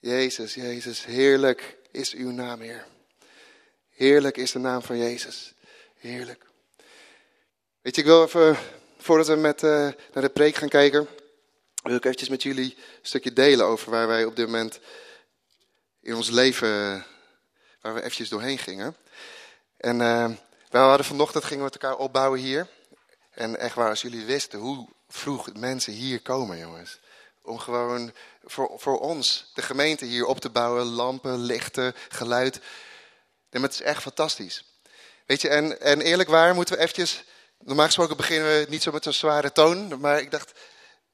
Jezus, Jezus, heerlijk is uw naam, Heer. Heerlijk is de naam van Jezus. Heerlijk. Weet je, ik wil even, voordat we met, uh, naar de preek gaan kijken, wil ik eventjes met jullie een stukje delen over waar wij op dit moment in ons leven, waar we eventjes doorheen gingen. En uh, we hadden vanochtend, gingen we met elkaar opbouwen hier. En echt waar, als jullie wisten hoe vroeg mensen hier komen, jongens. Om gewoon voor, voor ons, de gemeente hier op te bouwen. Lampen, lichten, geluid. Het is echt fantastisch. Weet je, en, en eerlijk waar moeten we eventjes... Normaal gesproken beginnen we niet zo met een zware toon. Maar ik dacht,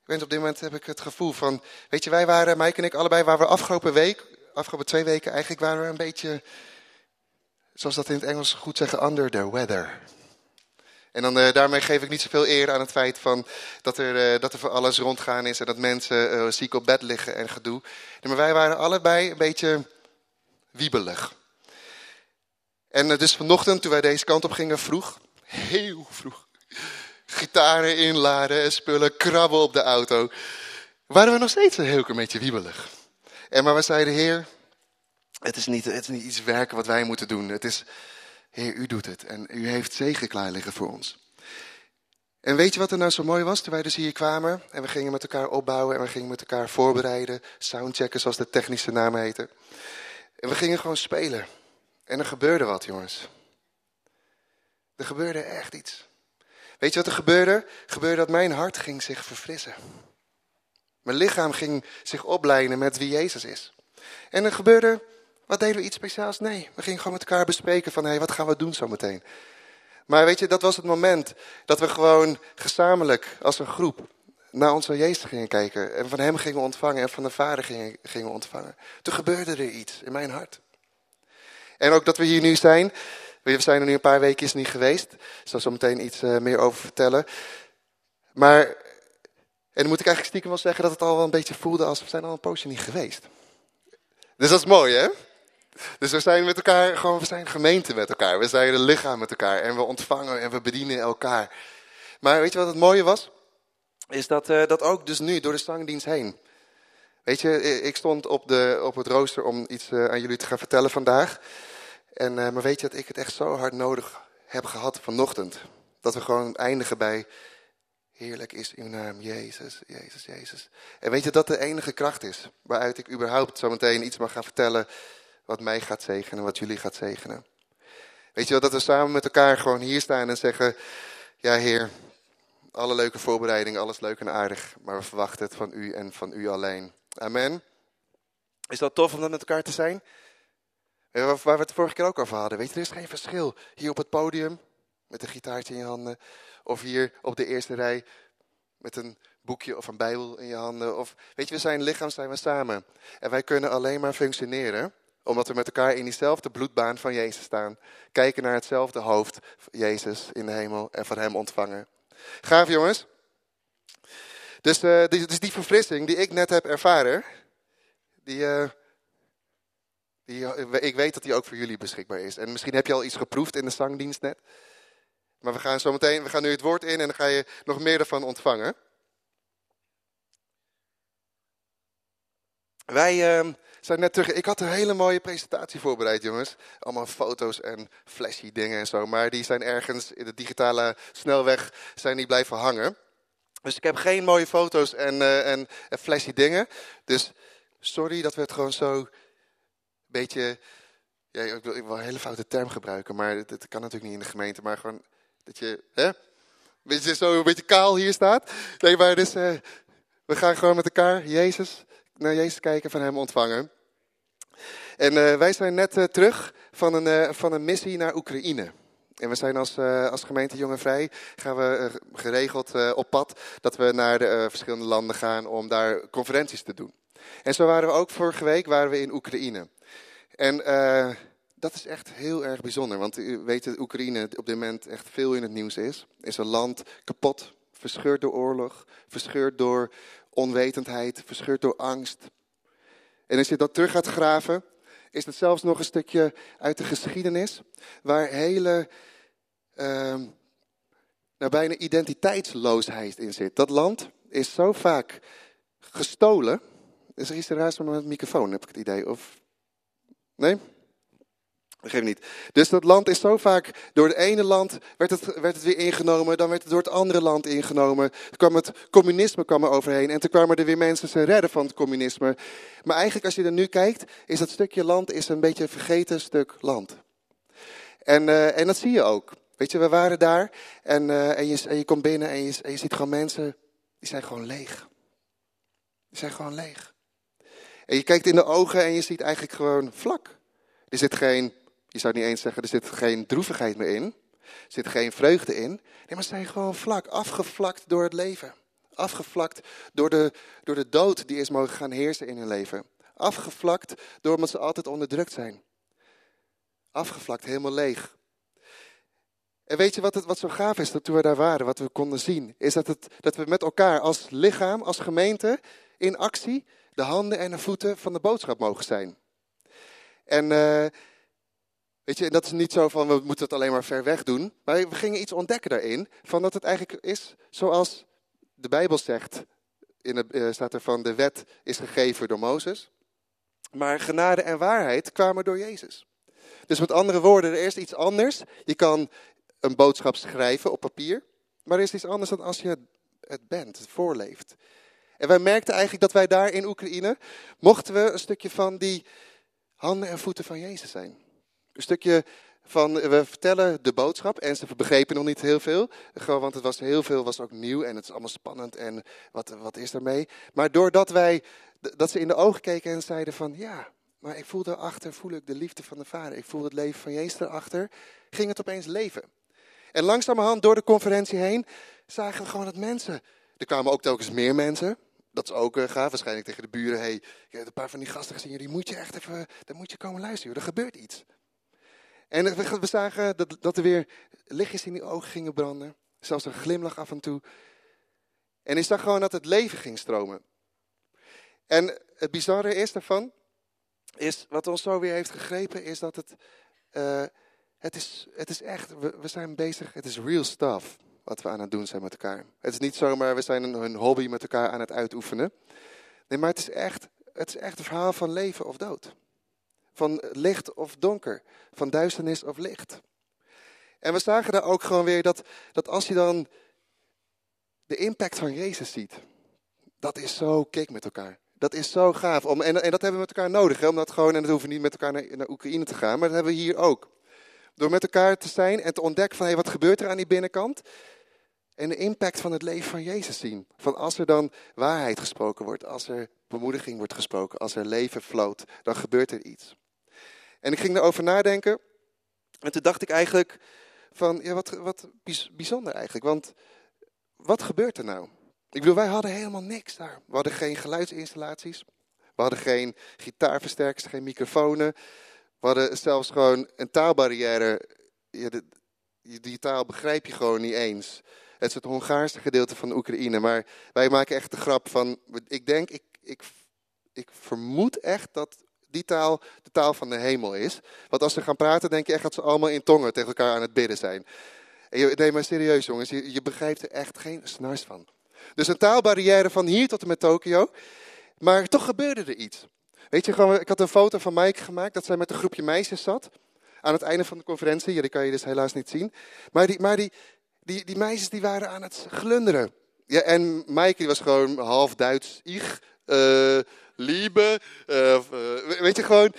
weet, op dit moment heb ik het gevoel van... Weet je, wij waren, Mike en ik allebei, waren we afgelopen week... Afgelopen twee weken eigenlijk waren we een beetje... Zoals dat in het Engels goed zeggen, under the weather. En dan, uh, daarmee geef ik niet zoveel eer aan het feit van dat, er, uh, dat er voor alles rondgaan is en dat mensen uh, ziek op bed liggen en gedoe. Maar wij waren allebei een beetje wiebelig. En dus vanochtend, toen wij deze kant op gingen, vroeg, heel vroeg, gitaren inladen en spullen, krabben op de auto, waren we nog steeds een heel klein beetje wiebelig. En maar we zeiden, Heer, het is, niet, het is niet iets werken wat wij moeten doen. Het is, Heer, u doet het en u heeft zegen klaar liggen voor ons. En weet je wat er nou zo mooi was toen wij dus hier kwamen en we gingen met elkaar opbouwen en we gingen met elkaar voorbereiden, soundchecken zoals de technische naam heette. En we gingen gewoon spelen. En er gebeurde wat, jongens. Er gebeurde echt iets. Weet je wat er gebeurde? Er gebeurde dat mijn hart ging zich verfrissen. Mijn lichaam ging zich opleiden met wie Jezus is. En er gebeurde wat deden we iets speciaals? Nee, we gingen gewoon met elkaar bespreken van, hé, hey, wat gaan we doen zometeen? Maar weet je, dat was het moment dat we gewoon gezamenlijk als een groep naar onze Jezus gingen kijken. En van hem gingen ontvangen en van de Vader gingen, gingen ontvangen. Toen gebeurde er iets in mijn hart. En ook dat we hier nu zijn. We zijn er nu een paar weken niet geweest. Ik zal zo meteen iets uh, meer over vertellen. Maar, en dan moet ik eigenlijk stiekem wel zeggen dat het al wel een beetje voelde als we zijn al een poosje niet geweest. Dus dat is mooi, hè? Dus we zijn met elkaar, gewoon, we zijn gemeente met elkaar. We zijn een lichaam met elkaar. En we ontvangen en we bedienen elkaar. Maar weet je wat het mooie was? Is dat, uh, dat ook dus nu, door de zangdienst heen. Weet je, ik stond op, de, op het rooster om iets uh, aan jullie te gaan vertellen vandaag. En, uh, maar weet je dat ik het echt zo hard nodig heb gehad vanochtend. Dat we gewoon eindigen bij, heerlijk is uw naam, Jezus, Jezus, Jezus. En weet je dat de enige kracht is waaruit ik überhaupt zo meteen iets mag gaan vertellen wat mij gaat zegenen, wat jullie gaat zegenen. Weet je wel, dat we samen met elkaar gewoon hier staan en zeggen, ja Heer, alle leuke voorbereidingen, alles leuk en aardig, maar we verwachten het van u en van u alleen. Amen. Is dat tof om dat met elkaar te zijn? Waar we het vorige keer ook over hadden. Weet je, er is geen verschil. Hier op het podium, met een gitaartje in je handen. Of hier op de eerste rij, met een boekje of een bijbel in je handen. Of, weet je, we zijn lichaam, zijn we samen. En wij kunnen alleen maar functioneren omdat we met elkaar in diezelfde bloedbaan van Jezus staan. Kijken naar hetzelfde hoofd, Jezus in de hemel, en van hem ontvangen. Gaaf jongens. Dus, uh, die, dus die verfrissing die ik net heb ervaren, die, uh, die, uh, ik weet dat die ook voor jullie beschikbaar is. En misschien heb je al iets geproefd in de zangdienst net. Maar we gaan zo meteen, we gaan nu het woord in en dan ga je nog meer ervan ontvangen. Wij ehm, net terug. Ik had een hele mooie presentatie voorbereid, jongens. Allemaal foto's en flashy dingen en zo. Maar die zijn ergens in de digitale snelweg zijn die blijven hangen. Dus ik heb geen mooie foto's en, uh, en, flashy dingen. Dus sorry dat we het gewoon zo een beetje... Ik, wil, ik wil een hele foute term gebruiken, maar dat, kan natuurlijk niet in de gemeente. Maar gewoon dat je hè, een beetje, zo een beetje kaal hier staat. Nee, maar dus, uh, we gaan gewoon met elkaar Jezus, naar Jezus kijken, van hem ontvangen. En uh, wij zijn net uh, terug van een, uh, van een missie naar Oekraïne. En we zijn als, als gemeente Jong Vrij, gaan we geregeld op pad dat we naar de verschillende landen gaan om daar conferenties te doen. En zo waren we ook vorige week waren we in Oekraïne. En dat is echt heel erg bijzonder, want u weet dat Oekraïne op dit moment echt veel in het nieuws is. Is een land kapot, verscheurd door oorlog, verscheurd door onwetendheid, verscheurd door angst. En als je dat terug gaat graven, is het zelfs nog een stukje uit de geschiedenis, waar hele, uh, bijna identiteitsloosheid in zit. Dat land is zo vaak gestolen Is er iets raars met mijn microfoon, heb ik het idee? Of... Nee? Dat geeft niet. Dus dat land is zo vaak, door het ene land werd het, werd het weer ingenomen, dan werd het door het andere land ingenomen. Toen kwam het communisme kwam er overheen en toen kwamen er weer mensen ze redden van het communisme. Maar eigenlijk als je er nu kijkt, is dat stukje land is een beetje een vergeten stuk land. En, uh, en dat zie je ook. Weet je, we waren daar en, uh, en, je, je komt binnen en je, en je ziet gewoon mensen, die zijn gewoon leeg. Die zijn gewoon leeg. En je kijkt in de ogen en je ziet eigenlijk gewoon vlak. Er zit geen, je zou niet eens zeggen, er zit geen droevigheid meer in. Er zit geen vreugde in. Nee, maar ze zijn gewoon vlak, afgevlakt door het leven. Afgevlakt door de, door de dood die is mogen gaan heersen in hun leven. Afgevlakt door omdat ze altijd onderdrukt zijn. Afgevlakt, helemaal leeg. En weet je wat, het, wat zo gaaf is dat toen we daar waren, wat we konden zien? Is dat, het, dat we met elkaar als lichaam, als gemeente, in actie de handen en de voeten van de boodschap mogen zijn. En uh, weet je, dat is niet zo van we moeten het alleen maar ver weg doen. Maar we gingen iets ontdekken daarin. Van dat het eigenlijk is zoals de Bijbel zegt. In de, uh, staat er van de wet is gegeven door Mozes. Maar genade en waarheid kwamen door Jezus. Dus met andere woorden, er is iets anders. Je kan een boodschap schrijven op papier. Maar er is iets anders dan als je het bent, het voorleeft. En wij merkten eigenlijk dat wij daar in Oekraïne, mochten we een stukje van die handen en voeten van Jezus zijn. Een stukje van, we vertellen de boodschap en ze begrepen nog niet heel veel. Gewoon, want het was heel veel, was ook nieuw en het is allemaal spannend en wat, wat is ermee. Maar doordat wij, dat ze in de ogen keken en zeiden van, ja, maar ik voel daarachter, voel ik de liefde van de Vader. Ik voel het leven van Jezus daarachter. Ging het opeens leven. En langzamerhand door de conferentie heen zagen we gewoon dat mensen, er kwamen ook telkens meer mensen. Dat is ook uh, gaaf. Waarschijnlijk tegen de buren. hey, ik heb een paar van die gasten gezien. Die moet je echt even, daar moet je komen luisteren. Er gebeurt iets. En we, zagen dat, dat er weer lichtjes in die ogen gingen branden. Zelfs een glimlach af en toe. En ik zag gewoon dat het leven ging stromen. En het bizarre is daarvan, is wat ons zo weer heeft gegrepen, is dat het, uh, het, is, het is echt, we, we zijn bezig, het is real stuff wat we aan het doen zijn met elkaar. Het is niet zomaar, we zijn een, hobby met elkaar aan het uitoefenen. Nee, maar het is, echt, het is echt een verhaal van leven of dood. Van licht of donker. Van duisternis of licht. En we zagen daar ook gewoon weer dat, dat als je dan de impact van Jezus ziet. Dat is zo kick met elkaar. Dat is zo gaaf. Om, en, en dat hebben we met elkaar nodig. Hè, omdat gewoon, en dat hoeven we niet met elkaar naar, naar Oekraïne te gaan. Maar dat hebben we hier ook. Door met elkaar te zijn en te ontdekken van hey, wat gebeurt er aan die binnenkant. En de impact van het leven van Jezus zien. Van als er dan waarheid gesproken wordt, als er bemoediging wordt gesproken, als er leven floot, dan gebeurt er iets. En ik ging erover nadenken. En toen dacht ik eigenlijk van, ja, wat, wat bijzonder eigenlijk. Want wat gebeurt er nou? Ik bedoel, wij hadden helemaal niks daar. We hadden geen geluidsinstallaties. We hadden geen gitaarversterkers, geen microfoons. We hadden zelfs gewoon een taalbarrière. die taal begrijp je gewoon niet eens. Het is het Hongaarse gedeelte van Oekraïne. Maar wij maken echt de grap van. Ik denk, ik, ik, ik vermoed echt dat die taal de taal van de hemel is. Want als ze gaan praten, denk je echt dat ze allemaal in tongen tegen elkaar aan het bidden zijn. Nee, maar serieus jongens, je, je begrijpt er echt geen snars van. Dus een taalbarrière van hier tot en met Tokio. Maar toch gebeurde er iets. Weet je, gewoon, ik had een foto van Mike gemaakt dat zij met een groepje meisjes zat. Aan het einde van de conferentie. Ja, die kan je dus helaas niet zien. Maar die, maar die, die, die meisjes die waren aan het glunderen. Ja, en Maaike was gewoon half Duits. Ich, uh, liebe, uh, weet je gewoon.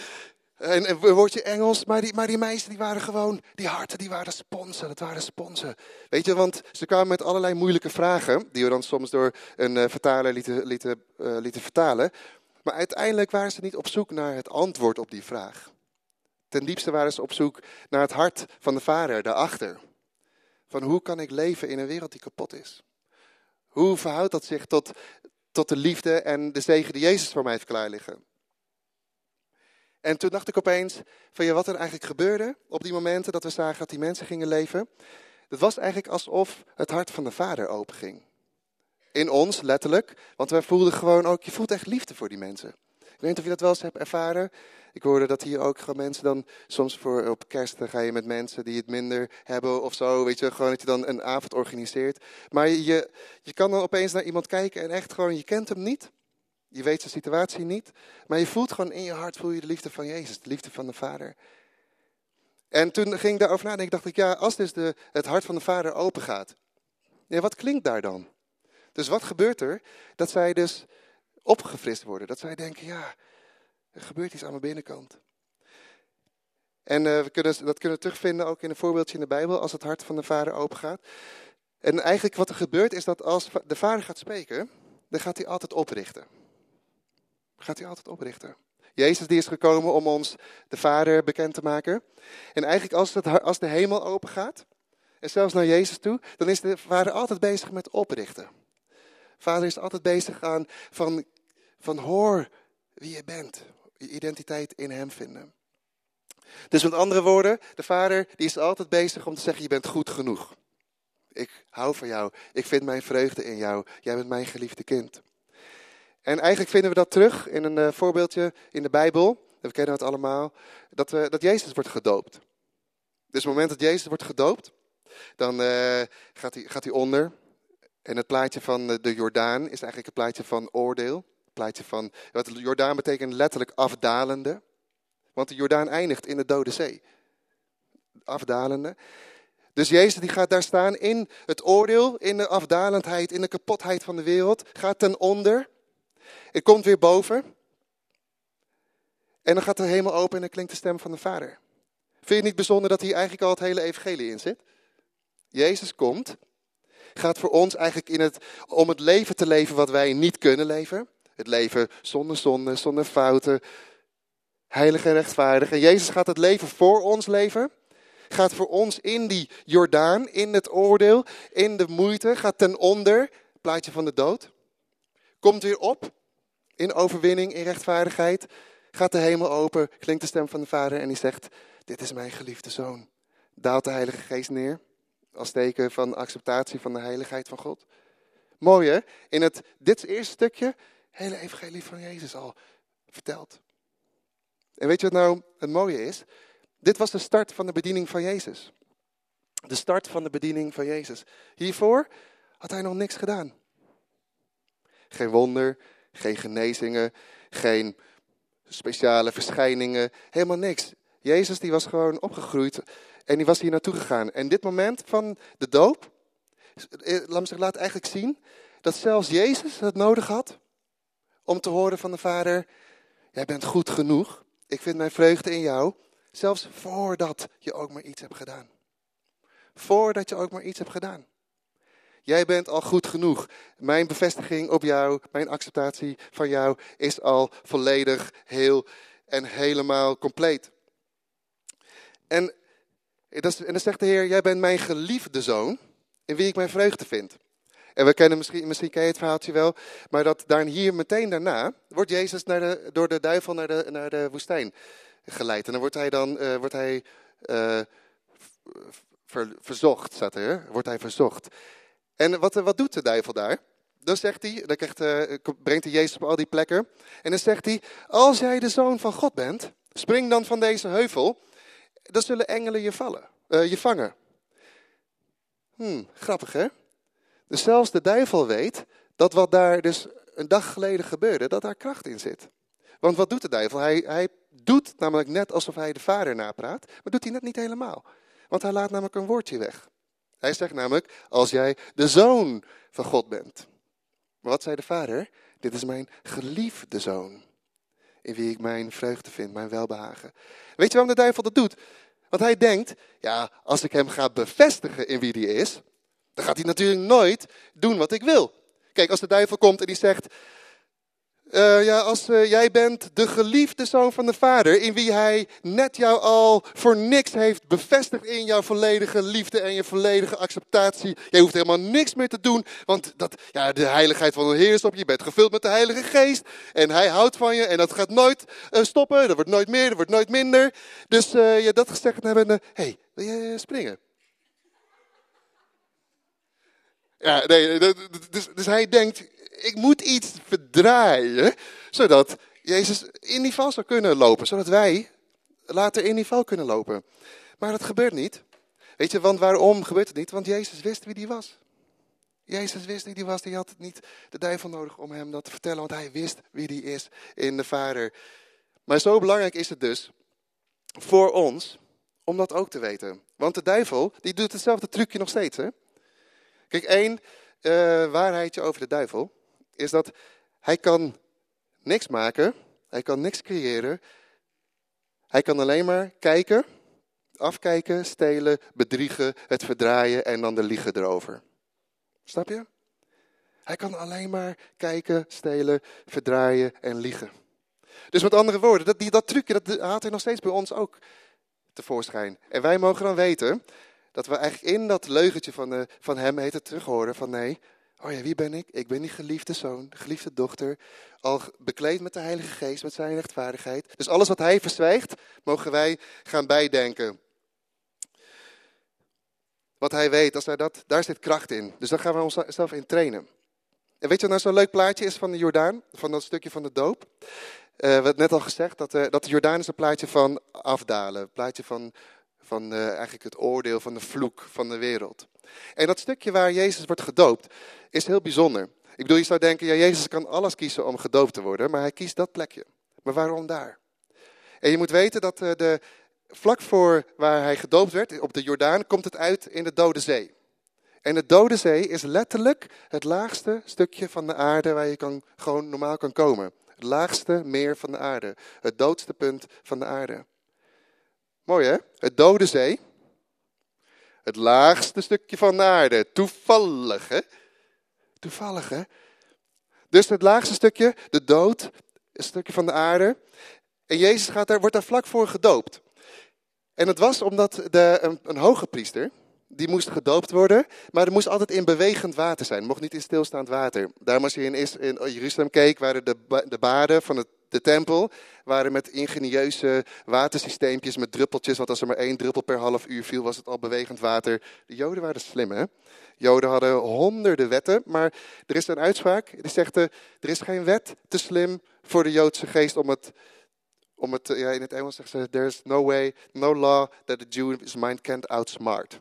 En een woordje Engels, maar die, maar die meisjes die waren gewoon, die harten die waren sponsen, dat waren sponsen. Weet je, want ze kwamen met allerlei moeilijke vragen, die we dan soms door een vertaler lieten, lieten, lieten vertalen. Maar uiteindelijk waren ze niet op zoek naar het antwoord op die vraag. Ten diepste waren ze op zoek naar het hart van de vader daarachter. Van hoe kan ik leven in een wereld die kapot is? Hoe verhoudt dat zich tot, tot de liefde en de zegen die Jezus voor mij heeft klaar liggen? En toen dacht ik opeens van ja, wat er eigenlijk gebeurde op die momenten dat we zagen dat die mensen gingen leven. Het was eigenlijk alsof het hart van de Vader openging. In ons, letterlijk. Want wij voelden gewoon ook, je voelt echt liefde voor die mensen. Ik weet niet of je dat wel eens hebt ervaren. Ik hoorde dat hier ook gewoon mensen dan, soms voor op kerst dan ga je met mensen die het minder hebben of zo, weet je, gewoon dat je dan een avond organiseert. Maar je, je kan dan opeens naar iemand kijken en echt gewoon, je kent hem niet. Je weet zijn situatie niet. Maar je voelt gewoon in je hart voel je de liefde van Jezus. De liefde van de Vader. En toen ging ik daarover nadenken. dacht ik, ja, als dus de, het hart van de Vader open gaat. Ja, wat klinkt daar dan? Dus wat gebeurt er? Dat zij dus opgefrist worden. Dat zij denken, ja, er gebeurt iets aan mijn binnenkant. En uh, we kunnen, dat kunnen we terugvinden ook in een voorbeeldje in de Bijbel, als het hart van de vader open gaat. En eigenlijk wat er gebeurt is dat als de vader gaat spreken, dan gaat hij altijd oprichten. Gaat hij altijd oprichten. Jezus die is gekomen om ons de Vader bekend te maken. En eigenlijk als, het, als de hemel open gaat, en zelfs naar Jezus toe, dan is de Vader altijd bezig met oprichten. Vader is altijd bezig aan van, van hoor wie je bent. Je identiteit in hem vinden. Dus met andere woorden, de vader die is altijd bezig om te zeggen, je bent goed genoeg. Ik hou van jou. Ik vind mijn vreugde in jou. Jij bent mijn geliefde kind. En eigenlijk vinden we dat terug in een uh, voorbeeldje in de Bijbel. We kennen het allemaal. Dat, dat Jezus wordt gedoopt. Dus op het moment dat Jezus wordt gedoopt, dan uh, gaat, hij, gaat hij onder. En het plaatje van de Jordaan is eigenlijk het plaatje van oordeel. Plaatje van, wat Jordaan betekent letterlijk afdalende. Want de Jordaan eindigt in de Dode Zee. Afdalende. Dus Jezus die gaat daar staan in het oordeel, in de afdalendheid, in de kapotheid van de wereld. Gaat ten onder. Het komt weer boven. En dan gaat de hemel open en dan klinkt de stem van de Vader. Vind je het niet bijzonder dat hier eigenlijk al het hele evangelie in zit? Jezus komt, gaat voor ons eigenlijk in het, om het leven te leven wat wij niet kunnen leven. Het leven zonder zonde, zonder fouten, heilig en rechtvaardig. En Jezus gaat het leven voor ons leven. Gaat voor ons in die Jordaan, in het oordeel, in de moeite, gaat ten onder, plaatje van de dood. Komt weer op, in overwinning, in rechtvaardigheid. Gaat de hemel open, klinkt de stem van de Vader en die zegt, dit is mijn geliefde zoon. Daalt de Heilige Geest neer, als teken van acceptatie van de heiligheid van God. Mooi hè? In het, dit eerste stukje, hele evangelie van Jezus al verteld. En weet je wat nou het mooie is? Dit was de start van de bediening van Jezus. De start van de bediening van Jezus. Hiervoor had hij nog niks gedaan. Geen wonder, geen genezingen, geen speciale verschijningen, helemaal niks. Jezus die was gewoon opgegroeid en die was hier naartoe gegaan. En dit moment van de doop, eh, laat me laat eigenlijk zien dat zelfs Jezus het nodig had om te horen van de Vader, jij bent goed genoeg. Ik vind mijn vreugde in jou, zelfs voordat je ook maar iets hebt gedaan. Voordat je ook maar iets hebt gedaan. Jij bent al goed genoeg. Mijn bevestiging op jou, mijn acceptatie van jou is al volledig, heel en helemaal compleet. En, en dan zegt de Heer, jij bent mijn geliefde zoon, in wie ik mijn vreugde vind. En we kennen misschien, misschien ken je het verhaaltje wel, maar dat daar hier meteen daarna wordt Jezus naar door de duivel naar de, naar de woestijn geleid. En dan wordt hij dan uh, wordt hij, ver, verzocht, staat er, wordt hij verzocht. En wat, wat doet de duivel daar? Dan zegt hij, dan krijgt, brengt hij Jezus op al die plekken. En dan zegt hij, als jij de zoon van God bent, spring dan van deze heuvel, dan zullen engelen je, vallen, je vangen. Hmm, grappig hè? Dus zelfs de duivel weet dat wat daar dus een dag geleden gebeurde, dat daar kracht in zit. Want wat doet de duivel? Hij, hij doet namelijk net alsof hij de vader napraat, maar doet hij net niet helemaal. Want hij laat namelijk een woordje weg. Hij zegt namelijk, als jij de zoon van God bent. Maar wat zei de vader? Dit is mijn geliefde zoon. In wie ik mijn vreugde vind, mijn welbehagen. Weet je waarom de duivel dat doet? Want hij denkt, ja, als ik hem ga bevestigen in wie hij is, dan gaat hij natuurlijk nooit doen wat ik wil. Kijk, als de duivel komt en die zegt, uh, ja, als uh, jij bent de geliefde zoon van de Vader, in wie hij net jou al voor niks heeft bevestigd in jouw volledige liefde en je volledige acceptatie. Jij hoeft helemaal niks meer te doen, want dat, ja, de heiligheid van de Heer is op je. Je bent gevuld met de Heilige Geest en hij houdt van je en dat gaat nooit uh, stoppen. Dat wordt nooit meer, dat wordt nooit minder. Dus ja, dat gezegd hebben, hé, hey, wil je springen? Ja, nee, dus, dus hij denkt, ik moet iets verdraaien, zodat Jezus in die val zou kunnen lopen. Zodat wij later in die val kunnen lopen. Maar dat gebeurt niet. Weet je, want waarom gebeurt het niet? Want Jezus wist wie die was. Jezus wist wie die was. Die had niet de duivel nodig om hem dat te vertellen. Want hij wist wie die is in de Vader. Maar zo belangrijk is het dus voor ons om dat ook te weten. Want de duivel, die doet hetzelfde trucje nog steeds. Hè? Kijk, één uh, waarheidje over de duivel is dat hij kan niks maken. Hij kan niks creëren. Hij kan alleen maar kijken, afkijken, stelen, bedriegen, het verdraaien en dan de liegen erover. Snap je? Hij kan alleen maar kijken, stelen, verdraaien en liegen. Dus met andere woorden, dat, die, dat trucje dat haalt hij nog steeds bij ons ook tevoorschijn. En wij mogen dan weten dat we eigenlijk in dat leugentje van, de, van hem heet het terug horen van nee, oh ja, wie ben ik? Ik ben die geliefde zoon, de geliefde dochter, al bekleed met de Heilige Geest, met zijn rechtvaardigheid. Dus alles wat hij verzwijgt, mogen wij gaan bijdenken. Wat hij weet, als hij dat, daar zit kracht in. Dus daar gaan we onszelf in trainen. En weet je wat nou zo'n leuk plaatje is van de Jordaan? Van dat stukje van de doop? Uh, we hebben net al gezegd dat, uh, dat de Jordaan is een plaatje van afdalen. Een plaatje van, van uh, eigenlijk het oordeel van de vloek van de wereld. En dat stukje waar Jezus wordt gedoopt is heel bijzonder. Ik bedoel, je zou denken, ja, Jezus kan alles kiezen om gedoopt te worden, maar hij kiest dat plekje. Maar waarom daar? En je moet weten dat de, vlak voor waar hij gedoopt werd, op de Jordaan, komt het uit in de Dode Zee. En de Dode Zee is letterlijk het laagste stukje van de aarde waar je kan, gewoon normaal kan komen. Het laagste meer van de aarde. Het doodste punt van de aarde. Mooi hè? Het Dode Zee. Het laagste stukje van de aarde. Toevallig hè? Toevallig hè? Dus het laagste stukje, de dood, een stukje van de aarde. En Jezus gaat daar, wordt daar vlak voor gedoopt. En het was omdat de, een, een hoge priester, die moest gedoopt worden, maar er moest altijd in bewegend water zijn. Het mocht niet in stilstaand water. Daarom als je in, in Jeruzalem keek, waren de, de baden van het, de tempel waren met ingenieuze watersysteempjes met druppeltjes. Want als er maar één druppel per half uur viel, was het al bewegend water. De Joden waren slim, hè? Joden hadden honderden wetten, maar er is een uitspraak die zegt: er is geen wet te slim voor de Joodse geest om het om het, ja, in het Engels zeggen ze, there's no way, no law that the Jew's mind can't outsmart.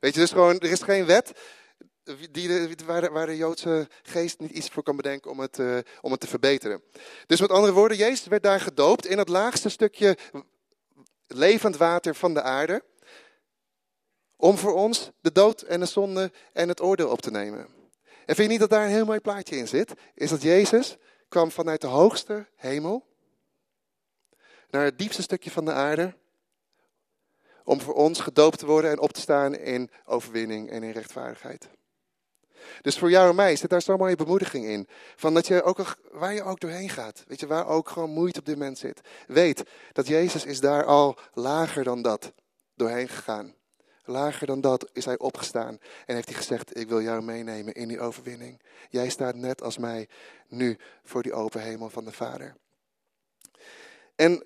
Weet je, dus gewoon, er is geen wet die waar, de, Joodse geest niet iets voor kan bedenken om het, uh, om het te verbeteren. Dus met andere woorden, Jezus werd daar gedoopt in het laagste stukje levend water van de aarde. Om voor ons de dood en de zonde en het oordeel op te nemen. En vind je niet dat daar een heel mooi plaatje in zit? Is dat Jezus kwam vanuit de hoogste hemel naar het diepste stukje van de aarde. Om voor ons gedoopt te worden en op te staan in overwinning en in rechtvaardigheid. Dus voor jou en mij zit daar zo'n mooie bemoediging in. Van dat je ook, waar je ook doorheen gaat, weet je, waar ook gewoon moeite op dit moment zit. Weet dat Jezus is daar al lager dan dat doorheen gegaan. Lager dan dat is hij opgestaan en heeft hij gezegd, ik wil jou meenemen in die overwinning. Jij staat net als mij nu voor die open hemel van de Vader. En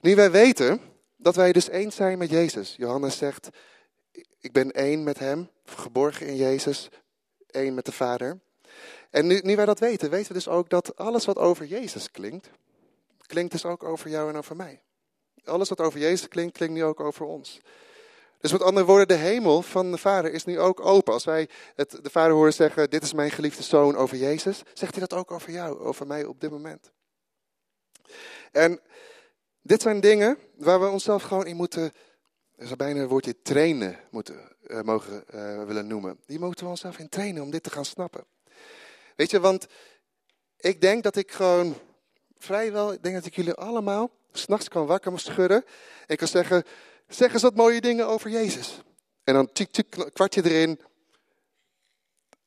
nu wij weten dat wij dus één zijn met Jezus. Johannes zegt, ik ben één met Hem, geborgen in Jezus, één met de Vader. En nu, nu wij dat weten, weten we dus ook dat alles wat over Jezus klinkt, klinkt dus ook over jou en over mij. Alles wat over Jezus klinkt, klinkt nu ook over ons. Dus met andere woorden, de hemel van de Vader is nu ook open. Als wij het, de Vader horen zeggen, dit is mijn geliefde zoon over Jezus, zegt hij dat ook over jou, over mij op dit moment. En dit zijn dingen waar we onszelf gewoon in moeten, bijna een woordje trainen moeten, uh, mogen uh, willen noemen. Die moeten we onszelf in trainen om dit te gaan snappen. Weet je, want ik denk dat ik gewoon vrijwel, ik denk dat ik jullie allemaal s'nachts kan wakker schudden. En kan zeggen, zeg eens wat mooie dingen over Jezus. En dan tik, tik, kwartje erin.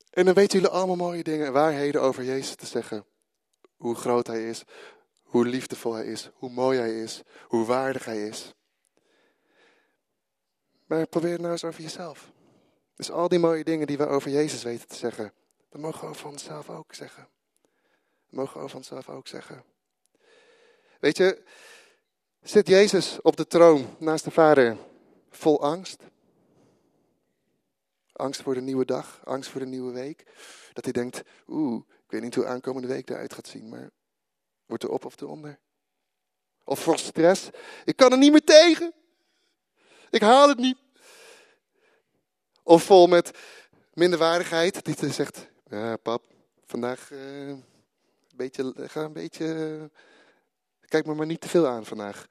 En dan weten jullie allemaal mooie dingen en waarheden over Jezus te zeggen. Hoe groot hij is, hoe liefdevol hij is, hoe mooi hij is, hoe waardig hij is. Maar probeer het nou eens over jezelf. Dus al die mooie dingen die we over Jezus weten te zeggen, dat mogen we over onszelf ook zeggen. Dat mogen we over onszelf ook zeggen. Weet je, zit Jezus op de troon naast de Vader vol angst? Angst voor de nieuwe dag, angst voor de nieuwe week. Dat hij denkt, oeh, ik weet niet hoe aankomende week eruit gaat zien, maar Wordt er op of eronder? Of voor stress. Ik kan er niet meer tegen. Ik haal het niet. Of vol met minderwaardigheid. Die zegt, ja pap, vandaag uh, een beetje, ga een beetje, kijk me maar niet te veel aan vandaag.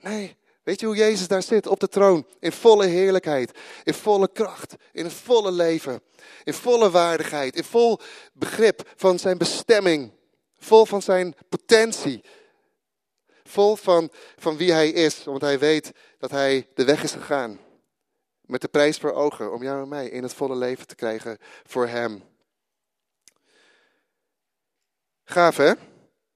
Nee, weet je hoe Jezus daar zit op de troon? In volle heerlijkheid, in volle kracht, in volle leven, in volle waardigheid, in vol begrip van zijn bestemming, vol van zijn potentie. Vol van, van wie hij is, want hij weet dat hij de weg is gegaan. Met de prijs voor ogen om jou en mij in het volle leven te krijgen voor hem. Gaaf hè?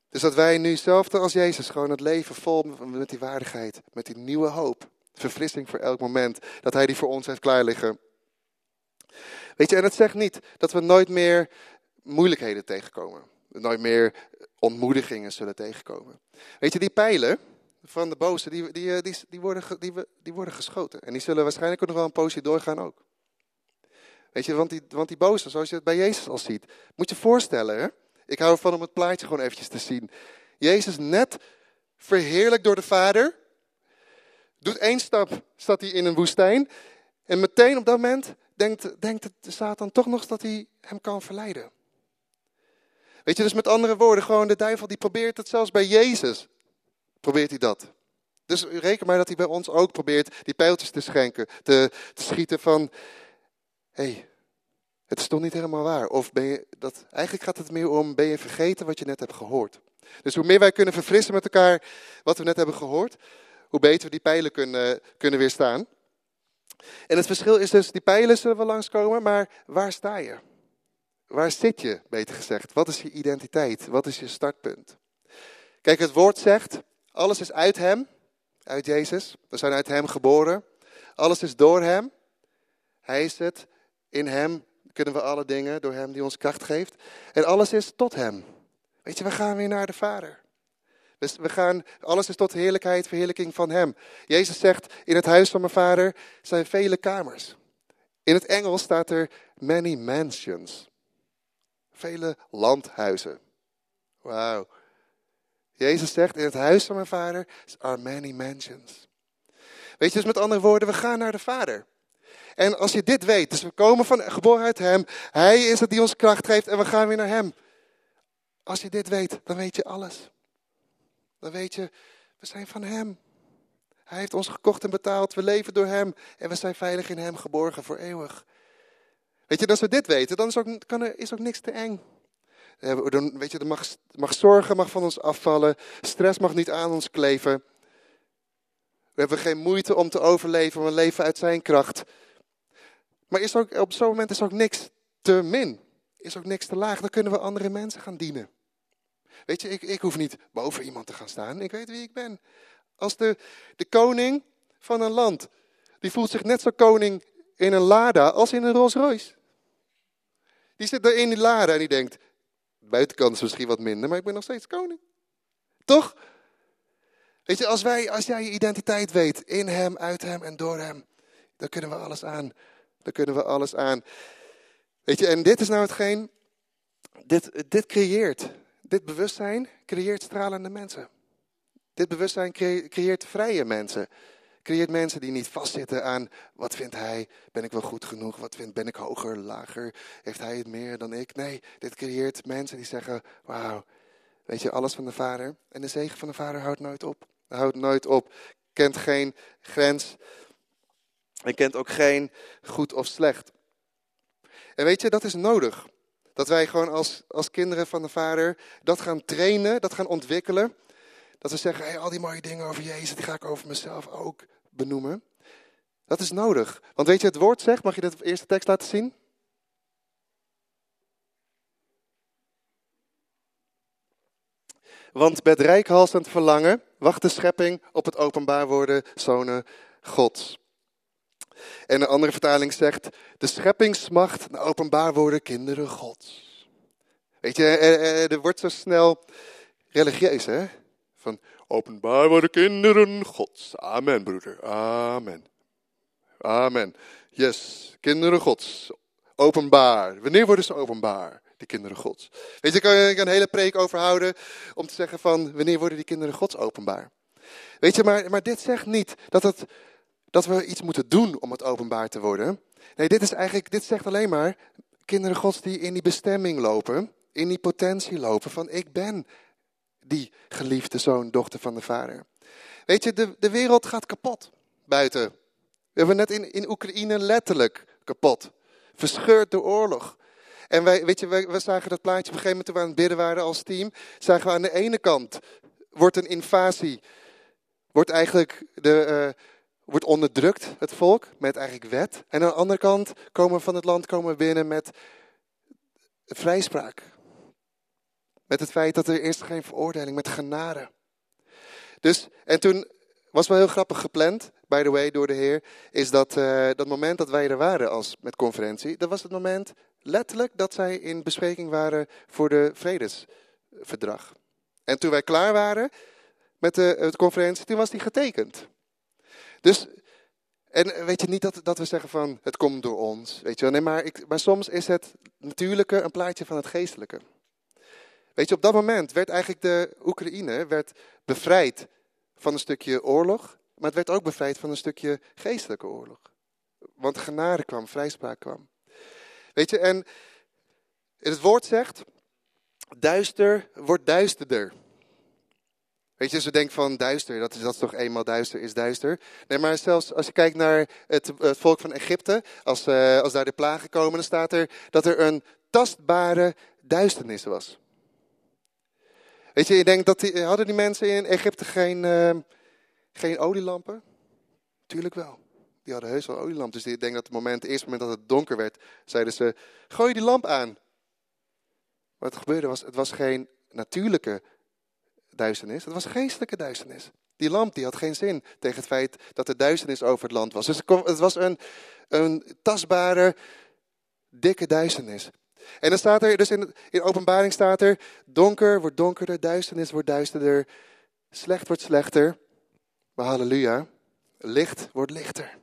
Dus dat wij nu zelfde als Jezus gewoon het leven vol met die waardigheid, met die nieuwe hoop, verfrissing voor elk moment, dat Hij die voor ons heeft klaar liggen. Weet je, en het zegt niet dat we nooit meer moeilijkheden tegenkomen, nooit meer ontmoedigingen zullen tegenkomen. Weet je, die pijlen van de boze, die, die, die, die, worden, die, die worden geschoten. En die zullen waarschijnlijk ook nog wel een poosje doorgaan ook. Weet je, want die, want die boze, zoals je het bij Jezus al ziet, moet je voorstellen? Ik hou ervan om het plaatje gewoon eventjes te zien. Jezus net verheerlijk door de Vader. Doet één stap, staat hij in een woestijn. En meteen op dat moment denkt, denkt de Satan toch nog dat hij hem kan verleiden. Weet je, dus met andere woorden, gewoon de duivel die probeert het zelfs bij Jezus. Probeert hij dat. Dus reken maar dat hij bij ons ook probeert die pijltjes te schenken. Te, te schieten van, hé, hey, het is toch niet helemaal waar. Of ben je dat, eigenlijk gaat het meer om, ben je vergeten wat je net hebt gehoord. Dus hoe meer wij kunnen verfrissen met elkaar wat we net hebben gehoord, hoe beter we die pijlen kunnen, kunnen weerstaan. En het verschil is dus, die pijlen zullen wel langskomen, maar waar sta je? Waar zit je, beter gezegd? Wat is je identiteit? Wat is je startpunt? Kijk, het woord zegt, alles is uit Hem, uit Jezus. We zijn uit Hem geboren. Alles is door Hem. Hij is het. In Hem kunnen we alle dingen door Hem die ons kracht geeft. En alles is tot Hem. Weet je, we gaan weer naar de Vader. Dus we gaan, alles is tot heerlijkheid, verheerlijking van Hem. Jezus zegt, in het huis van mijn Vader zijn vele kamers. In het Engels staat er many mansions. Vele landhuizen. Wauw. Jezus zegt, in het huis van mijn Vader are many mansions. Weet je, dus met andere woorden, we gaan naar de Vader. En als je dit weet, dus we komen van geboren uit Hem, Hij is het die ons kracht geeft en we gaan weer naar Hem. Als je dit weet, dan weet je alles. Dan weet je, we zijn van Hem. Hij heeft ons gekocht en betaald, we leven door Hem en we zijn veilig in Hem geborgen voor eeuwig. Weet je, als we dit weten, dan is ook, kan er, is ook niks te eng. Dan, weet je, er mag, mag zorgen mag van ons afvallen, stress mag niet aan ons kleven. We hebben geen moeite om te overleven, we leven uit zijn kracht. Maar is ook, op zo'n moment is ook niks te min. Is ook niks te laag. Dan kunnen we andere mensen gaan dienen. Weet je, ik, ik hoef niet boven iemand te gaan staan. Ik weet wie ik ben. Als de, de koning van een land, die voelt zich net zo koning in een Lada als in een Rolls Royce. Die zit er in die Lada en die denkt, buitenkant is misschien wat minder, maar ik ben nog steeds koning. Toch? Weet je, als, wij, als jij je identiteit weet, in hem, uit hem en door hem, dan kunnen we alles aan. Dan kunnen we alles aan. Weet je, en dit is nou hetgeen, dit, dit creëert, dit bewustzijn creëert stralende mensen. Dit bewustzijn creëert vrije mensen. Creëert mensen die niet vastzitten aan wat vindt hij, ben ik wel goed genoeg, wat vind, ben ik hoger, lager, heeft hij het meer dan ik. Nee, dit creëert mensen die zeggen, wauw, weet je, alles van de Vader. En de zegen van de Vader houdt nooit op. Houdt nooit op, kent geen grens. En kent ook geen goed of slecht. En weet je, dat is nodig. Dat wij gewoon als, als kinderen van de Vader dat gaan trainen, dat gaan ontwikkelen. Dat we zeggen, hey, al die mooie dingen over Jezus, die ga ik over mezelf ook benoemen. Dat is nodig. Want weet je, het woord zegt, mag je dat eerste tekst laten zien? Want met rijkhalsend verlangen wacht de schepping op het openbaar worden zonen Gods. En een andere vertaling zegt, de scheppingsmacht naar openbaar worden kinderen Gods. Weet je, er, er wordt zo snel religieus, hè? Van openbaar worden kinderen Gods. Amen, broeder. Amen. Amen. Yes, kinderen Gods. Openbaar. Wanneer worden ze openbaar, die kinderen Gods? Weet je, ik kan een hele preek overhouden om te zeggen van wanneer worden die kinderen Gods openbaar? Weet je, maar, maar dit zegt niet dat het dat we iets moeten doen om het openbaar te worden. Nee, dit is eigenlijk, dit zegt alleen maar kinderen gods die in die bestemming lopen, in die potentie lopen van ik ben die geliefde zoon, dochter van de vader. Weet je, de, de wereld gaat kapot buiten. We hebben net in, in Oekraïne letterlijk kapot. Verscheurd door oorlog. En wij, weet je, wij, we zagen dat plaatje op een gegeven moment toen we aan het bidden waren als team. Zagen we aan de ene kant wordt een invasie, wordt eigenlijk de, uh, wordt onderdrukt, het volk, met eigenlijk wet. En aan de andere kant komen we van het land komen binnen met vrijspraak. Met het feit dat er eerst geen veroordeling, met genade. Dus, en toen was wel heel grappig gepland, by the way, door de Heer, is dat uh, dat moment dat wij er waren als met conferentie, dat was het moment letterlijk dat zij in bespreking waren voor de vredesverdrag. En toen wij klaar waren met de, de conferentie, toen was die getekend. Dus, en weet je niet dat, dat we zeggen van het komt door ons, weet je wel. Nee, maar, ik, maar soms is het natuurlijke een plaatje van het geestelijke. Weet je, op dat moment werd eigenlijk de Oekraïne werd bevrijd van een stukje oorlog, maar het werd ook bevrijd van een stukje geestelijke oorlog. Want genade kwam, vrijspraak kwam. Weet je, en het woord zegt, duister wordt duisterder. Weet je, ze denken van duister, dat is, dat toch eenmaal duister is duister. Nee, maar zelfs als je kijkt naar het, het volk van Egypte, als, uh, als daar de plagen komen, dan staat er dat er een tastbare duisternis was. Weet je, je denkt dat die, hadden die mensen in Egypte geen, uh, geen olielampen? Tuurlijk wel. Die hadden heus wel olielampen. Dus ik denk dat het moment, het eerste moment dat het donker werd, zeiden ze, gooi die lamp aan. Wat er gebeurde was, het was geen natuurlijke duisternis, het was geestelijke duisternis. Die lamp die had geen zin tegen het feit dat er duisternis over het land was. Dus het was een, een tastbare, dikke duisternis. En dan staat er, dus in, in openbaring staat er, donker wordt donkerder, duisternis wordt duisterder, slecht wordt slechter. Halleluja, licht wordt lichter.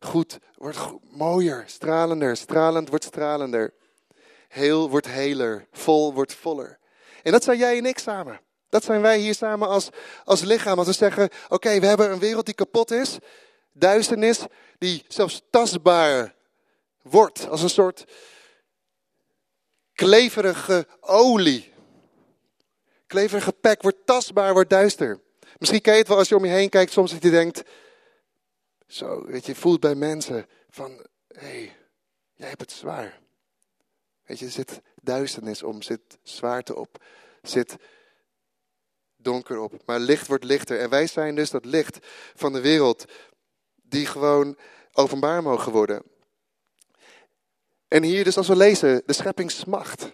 Goed wordt mooier, stralender, stralend wordt stralender. Heel wordt heler, vol wordt voller. En dat zijn jij en ik samen. Dat zijn wij hier samen als, als lichaam. Als we zeggen, oké, we hebben een wereld die kapot is. Duisternis die zelfs tastbaar wordt. Als een soort kleverige olie. Kleverige pek wordt tastbaar, wordt duister. Misschien ken je het wel als je om je heen kijkt, soms dat je denkt, zo, weet je, voelt bij mensen van, hé, hey, jij hebt het zwaar. Weet je, er zit duisternis om, zit zwaarte op, zit donker op. Maar licht wordt lichter. En wij zijn dus dat licht van de wereld die gewoon openbaar mogen worden. En hier dus als we lezen, de schepping smacht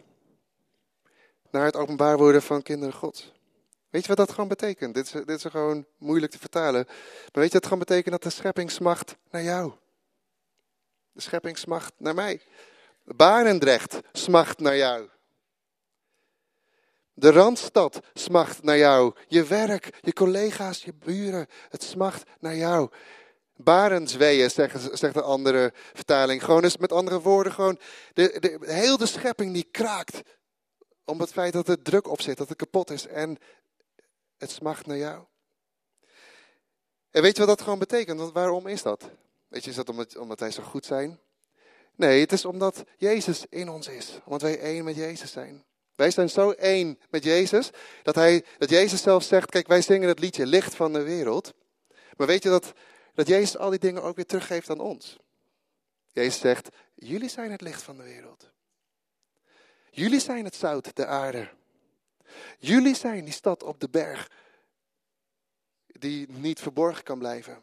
naar het openbaar worden van kinderen God. Weet je wat dat gewoon betekent? Dit is, dit is gewoon moeilijk te vertalen. Maar weet je wat het gewoon betekent? Dat de schepping smacht naar jou. De schepping smacht naar mij. Barendrecht smacht naar jou. De Randstad smacht naar jou. Je werk, je collega's, je buren. Het smacht naar jou. Barensweeën, zegt, zegt de andere vertaling. Gewoon eens met andere woorden, gewoon de, de, heel de schepping die kraakt. Om het feit dat er druk op zit, dat het kapot is. En het smacht naar jou. En weet je wat dat gewoon betekent? Want waarom is dat? Weet je, is dat omdat, omdat zo goed zijn? Nee, het is omdat Jezus in ons is. Omdat wij één met Jezus zijn. Wij zijn zo één met Jezus, dat, hij, dat Jezus zelf zegt, kijk wij zingen het liedje Licht van de Wereld. Maar weet je dat, dat Jezus al die dingen ook weer teruggeeft aan ons? Jezus zegt, jullie zijn het licht van de wereld. Jullie zijn het zout der aarde. Jullie zijn die stad op de berg die niet verborgen kan blijven.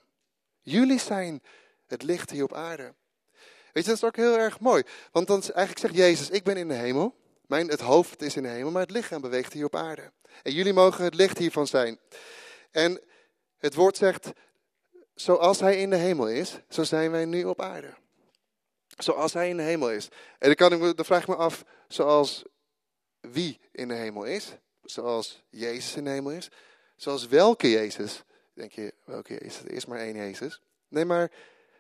Jullie zijn het licht hier op aarde. Weet je, dat is ook heel erg mooi. Want dan eigenlijk zegt Jezus, ik ben in de hemel. Mijn, het hoofd is in de hemel, maar het lichaam beweegt hier op aarde. En jullie mogen het licht hiervan zijn. En het woord zegt, zoals hij in de hemel is, zo zijn wij nu op aarde. Zoals hij in de hemel is. En dan, kan ik, vraag ik me af, zoals wie in de hemel is? Zoals Jezus in de hemel is? Zoals welke Jezus? Denk je, welke Jezus? Er is maar één Jezus. Nee, maar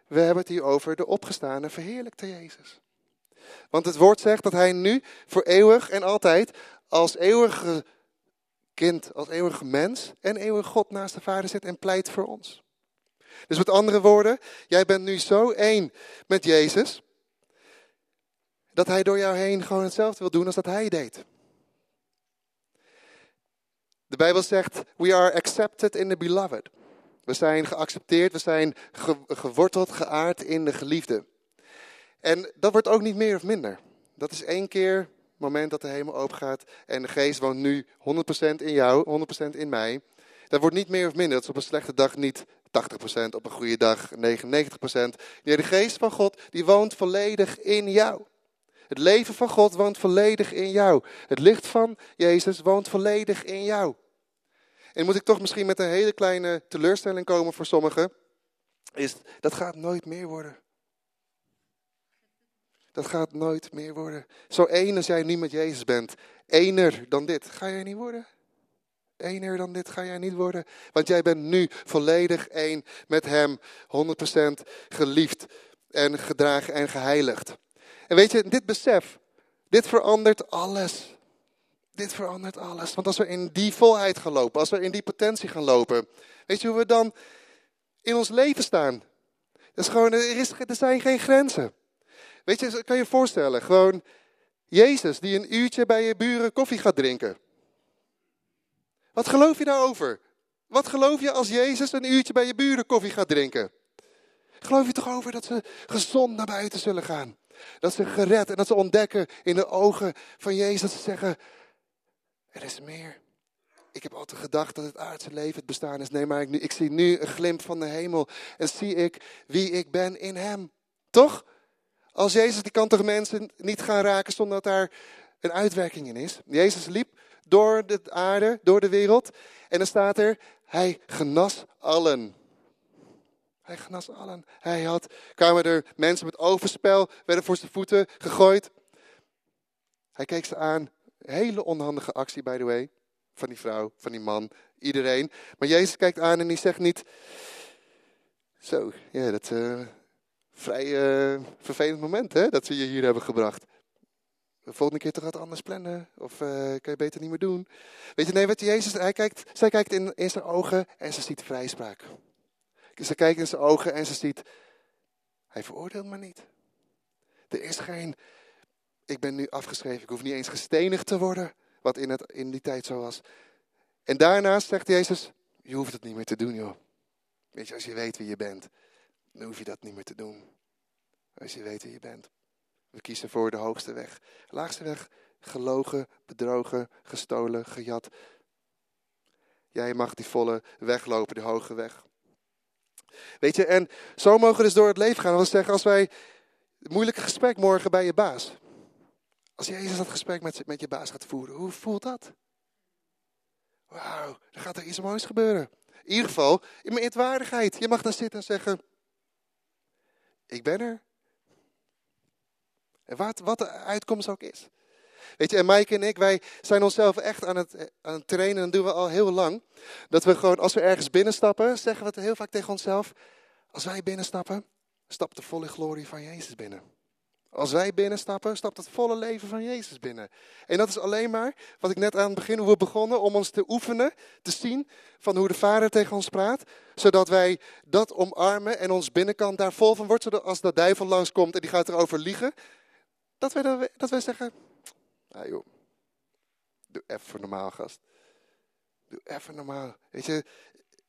we hebben het hier over de opgestane, verheerlijkte Jezus. Want het woord zegt dat hij nu voor eeuwig en altijd als eeuwige kind, als eeuwige mens en eeuwig God naast de Vader zit en pleit voor ons. Dus met andere woorden, jij bent nu zo één met Jezus, dat hij door jou heen gewoon hetzelfde wil doen als dat hij deed. De Bijbel zegt, we are accepted in the beloved. We zijn geaccepteerd, we zijn geworteld, geaard in de geliefde. En dat wordt ook niet meer of minder. Dat is één keer het moment dat de hemel open gaat en de geest woont nu 100% in jou, 100% in mij. Dat wordt niet meer of minder. Dat is op een slechte dag niet 80%, op een goede dag 99%. Nee, de geest van God die woont volledig in jou. Het leven van God woont volledig in jou. Het licht van Jezus woont volledig in jou. En moet ik toch misschien met een hele kleine teleurstelling komen voor sommigen. Is, dat gaat nooit meer worden. Dat gaat nooit meer worden. Zo één als jij nu met Jezus bent. Ener dan dit. Ga jij niet worden? Ener dan dit ga jij niet worden. Want jij bent nu volledig één met Hem. 100% geliefd en gedragen en geheiligd. En weet je, dit besef, dit verandert alles. Dit verandert alles. Want als we in die volheid gaan lopen, als we in die potentie gaan lopen, weet je hoe we dan in ons leven staan? Dat is gewoon, er, is, er zijn geen grenzen. Weet je, kan je je voorstellen, gewoon Jezus die een uurtje bij je buren koffie gaat drinken. Wat geloof je daarover? Wat geloof je als Jezus een uurtje bij je buren koffie gaat drinken? Geloof je toch over dat ze gezond naar buiten zullen gaan? Dat ze gered en dat ze ontdekken in de ogen van Jezus dat ze zeggen, er is meer. Ik heb altijd gedacht dat het aardse leven het bestaan is. Nee, maar ik, nu, ik zie nu een glimp van de hemel en zie ik wie ik ben in hem. Toch? Als Jezus, die kan toch mensen niet gaan raken zonder dat daar een uitwerking in is. Jezus liep door de aarde, door de wereld. En dan staat er, hij genas allen. Hij genas allen. Hij had, kwamen er mensen met overspel, werden voor zijn voeten gegooid. Hij keek ze aan. Hele onhandige actie, by the way. Van die vrouw, van die man, iedereen. Maar Jezus kijkt aan en die zegt niet... Zo, ja, dat is uh, vrij uh, vervelend moment hè, dat ze je hier hebben gebracht. De volgende keer toch wat anders plannen? Of uh, kan je beter niet meer doen? Weet je, nee, wat Jezus, hij kijkt, zij kijkt in, zijn ogen en ze ziet vrijspraak. Ze kijkt in zijn ogen en ze ziet, hij veroordeelt me niet. Er is geen, ik ben nu afgeschreven, ik hoef niet eens gestenigd te worden, wat in, het, in die tijd zo was. En daarnaast zegt Jezus, je hoeft het niet meer te doen joh. Weet je, als je weet wie je bent, dan hoef je dat niet meer te doen. Als je weet wie je bent. We kiezen voor de hoogste weg. laagste weg, gelogen, bedrogen, gestolen, gejat. Jij mag die volle weg lopen, de hoge weg. Weet je, en zo mogen we dus door het leven gaan. We zeggen, als wij het moeilijke gesprek morgen bij je baas. Als Jezus dat gesprek met, met je baas gaat voeren, hoe voelt dat? Wauw, dan gaat er iets moois gebeuren. In ieder geval, in mijn eetwaardigheid. Je mag dan zitten en zeggen, ik ben er. Wat, wat de uitkomst ook is. Weet je, en Mike en ik, wij zijn onszelf echt aan het, aan trainen, en doen we al heel lang. Dat we gewoon, als we ergens binnenstappen, zeggen we het heel vaak tegen onszelf. Als wij binnenstappen, stapt de volle glorie van Jezus binnen. Als wij binnenstappen, stapt het volle leven van Jezus binnen. En dat is alleen maar, wat ik net aan het begin, hoe we begonnen, om ons te oefenen, te zien van hoe de Vader tegen ons praat. Zodat wij dat omarmen en ons binnenkant daar vol van wordt. Zodat als de duivel langskomt en die gaat erover liegen, dat wij, dat wij zeggen, ah joh, doe even normaal gast. Doe even normaal. Weet je,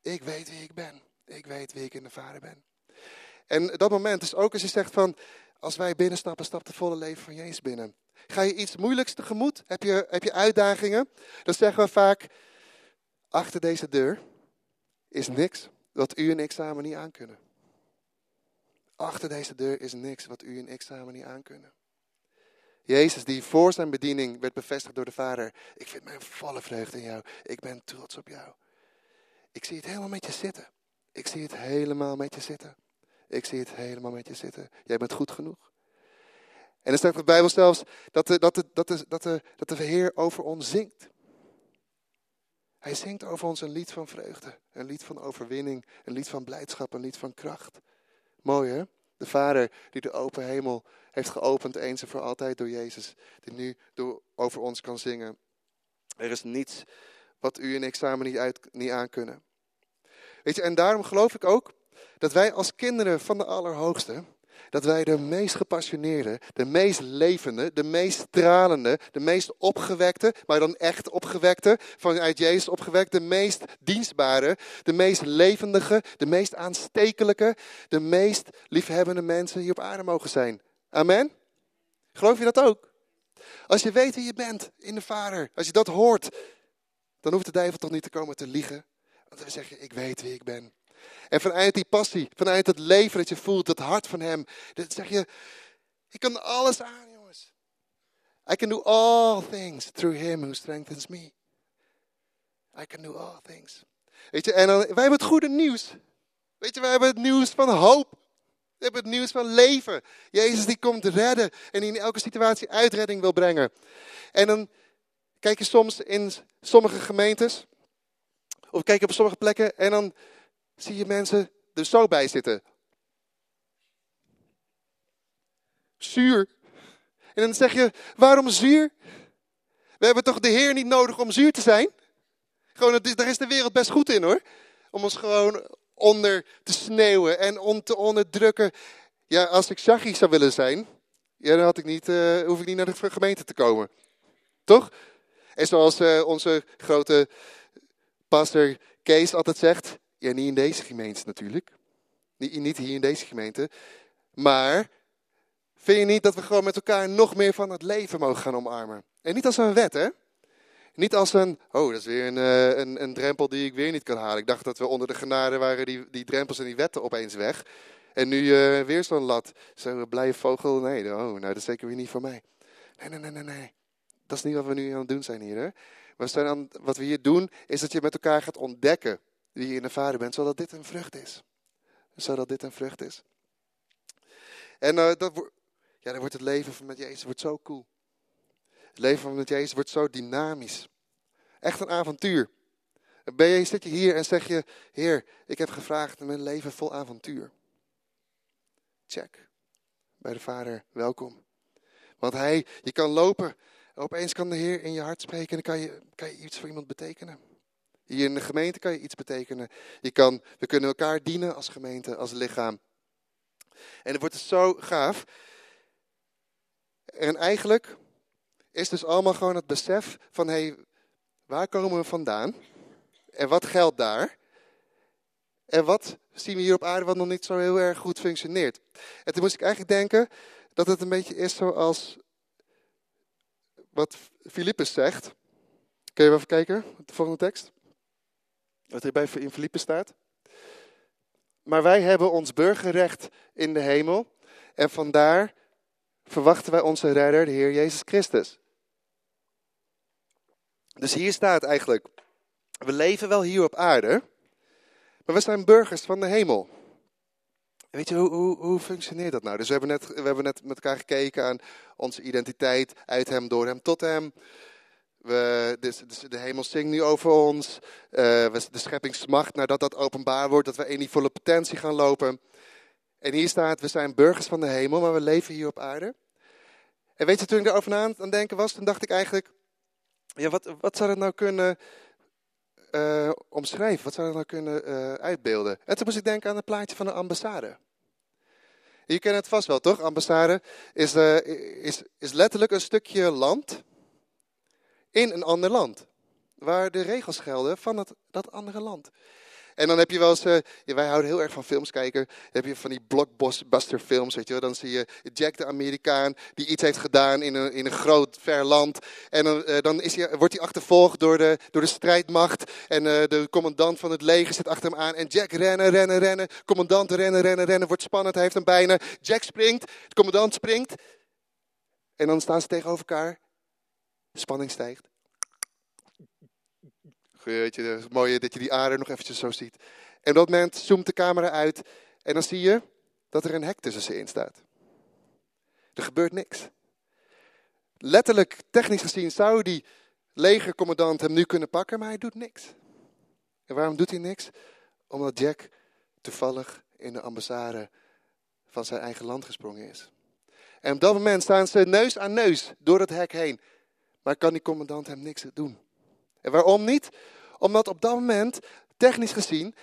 ik weet wie ik ben. Ik weet wie ik in de Vader ben. En dat moment is ook als je zegt van, als wij binnenstappen, stapt het volle leven van Jezus binnen. Ga je iets moeilijks tegemoet? Heb je, heb je uitdagingen? Dan zeggen we vaak, achter deze deur is niks wat u en ik samen niet aankunnen. Achter deze deur is niks wat u en ik samen niet aankunnen. Jezus die voor zijn bediening werd bevestigd door de Vader. Ik vind mijn volle vreugde in jou. Ik ben trots op jou. Ik zie het helemaal met je zitten. Ik zie het helemaal met je zitten. Ik zie het helemaal met je zitten. Jij bent goed genoeg. En dan staat de Bijbel zelfs dat de, dat, de, dat, de, dat, de, dat de Heer over ons zingt. Hij zingt over ons een lied van vreugde, een lied van overwinning, een lied van blijdschap, een lied van kracht. Mooi hè? De Vader die de open hemel heeft geopend eens en voor altijd door Jezus, die nu door, over ons kan zingen. Er is niets wat u en ik samen niet, uit, niet aan kunnen. Weet je, en daarom geloof ik ook dat wij als kinderen van de Allerhoogste, dat wij de meest gepassioneerde, de meest levende, de meest stralende, de meest opgewekte, maar dan echt opgewekte, vanuit Jezus opgewekt, de meest dienstbare, de meest levendige, de meest aanstekelijke, de meest liefhebbende mensen hier op aarde mogen zijn. Amen? Geloof je dat ook? Als je weet wie je bent in de Vader, als je dat hoort, dan hoeft de duivel toch niet te komen te liegen. Want dan zeg je, ik weet wie ik ben. En vanuit die passie, vanuit het leven dat je voelt, het hart van hem, dan zeg je, ik kan alles aan, jongens. I can do all things through him who strengthens me. I can do all things. Weet je, en wij hebben het goede nieuws. Weet je, wij hebben het nieuws van hoop. We hebben het nieuws van leven. Jezus die komt redden en die in elke situatie uitredding wil brengen. En dan kijk je soms in sommige gemeentes, of kijk je op sommige plekken en dan zie je mensen er zo bij zitten. Zuur. En dan zeg je, waarom zuur? We hebben toch de Heer niet nodig om zuur te zijn? Gewoon, daar is de wereld best goed in hoor. Om ons gewoon onder te sneeuwen en om te onderdrukken. Ja, als ik Shaggy zou willen zijn, ja, dan had ik niet, uh, hoef ik niet naar de gemeente te komen. Toch? En zoals uh, onze grote pastor Kees altijd zegt, ja, niet in deze gemeente natuurlijk. Niet, hier in deze gemeente. Maar vind je niet dat we gewoon met elkaar nog meer van het leven mogen gaan omarmen? En niet als een wet, hè? Niet als een, oh, dat is weer een, uh, een, een, drempel die ik weer niet kan halen. Ik dacht dat we onder de genade waren die, die drempels en die wetten opeens weg. En nu uh, weer zo'n lat. Zo'n blije vogel, nee, oh, nou dat is zeker weer niet voor mij. Nee, nee, nee, nee, nee. Dat is niet wat we nu aan het doen zijn hier. Hè? Aan, wat we hier doen, is dat je met elkaar gaat ontdekken wie je in Vader bent, zodat dit een vrucht is. Zodat dit een vrucht is. En uh, dat, ja, dan wordt het leven met Jezus wordt zo cool. Het leven met Jezus wordt zo dynamisch. Echt een avontuur. Ben je, zit je hier en zeg je, Heer, ik heb gevraagd mijn leven vol avontuur. Check. Bij de Vader, welkom. Want Hij, je kan lopen, opeens kan de Heer in je hart spreken en dan kan je, kan je iets voor iemand betekenen. Hier in de gemeente kan je iets betekenen. Je kan, we kunnen elkaar dienen als gemeente, als lichaam. En het wordt dus zo gaaf. En eigenlijk is dus allemaal gewoon het besef van, hé, hey, waar komen we vandaan? En wat geldt daar? En wat zien we hier op aarde wat nog niet zo heel erg goed functioneert? En toen moest ik eigenlijk denken dat het een beetje is zoals wat Filippus zegt. Kun je even kijken, de volgende tekst? Wat er bij in staat. Maar wij hebben ons burgerrecht in de hemel. En vandaar verwachten wij onze redder, de Heer Jezus Christus. Dus hier staat eigenlijk, we leven wel hier op aarde, maar we zijn burgers van de hemel. Weet je, hoe, hoe, hoe functioneert dat nou? Dus we hebben, net, we hebben net met elkaar gekeken aan onze identiteit, uit hem, door hem, tot hem. De, hemel zingt nu over ons. Uh, de schepping smacht nadat dat openbaar wordt, dat we in die volle potentie gaan lopen. En hier staat, we zijn burgers van de hemel, maar we leven hier op aarde. En weet je, toen ik erover aan het denken was, dacht ik eigenlijk, ja, wat, wat zou dat nou kunnen uh, omschrijven? Wat zou dat nou kunnen uh, uitbeelden? En toen moest ik denken aan het plaatje van een ambassade. Je kent het vast wel, toch? Ambassade is, is, is letterlijk een stukje land in een ander land. Waar de regels gelden van dat, dat andere land. En dan heb je wel eens, uh, wij houden heel erg van films kijken. Dan heb je van die blockbuster films, weet je wel. Dan zie je Jack de Amerikaan die iets heeft gedaan in een, in een groot, ver land. En dan, uh, dan is wordt hij achtervolgd door de, door de strijdmacht. En uh, de commandant van het leger zit achter hem aan. En Jack rennen, rennen, rennen. Commandant rennen, rennen, rennen. Wordt spannend, hij heeft hem bijna. Jack springt, de commandant springt. En dan staan ze tegenover elkaar. Spanning stijgt. Weet je, het is dat je die aarde nog eventjes zo ziet. En op dat moment zoomt de camera uit en dan zie je dat er een hek tussen ze in staat. Er gebeurt niks. Letterlijk, technisch gezien, zou die legercommandant hem nu kunnen pakken, maar hij doet niks. En waarom doet hij niks? Omdat Jack toevallig in de ambassade van zijn eigen land gesprongen is. En op dat moment staan ze neus aan neus door het hek heen. Maar kan die commandant hem niks doen? En waarom niet? Omdat op dat moment, technisch gezien,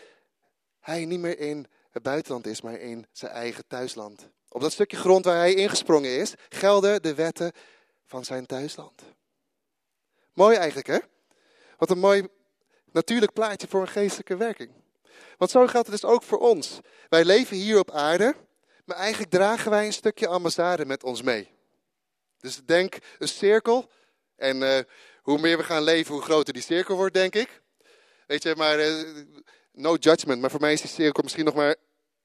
hij niet meer in het buitenland is, maar in zijn eigen thuisland. Op dat stukje grond waar hij ingesprongen is, gelden de wetten van zijn thuisland. Mooi eigenlijk, hè? Wat een mooi natuurlijk plaatje voor een geestelijke werking. Want zo geldt het dus ook voor ons. Wij leven hier op aarde, maar eigenlijk dragen wij een stukje ambassade met ons mee. Dus denk een cirkel. En uh, hoe meer we gaan leven, hoe groter die cirkel wordt, denk ik. Weet je, maar uh, no judgment. Maar voor mij is die cirkel misschien nog maar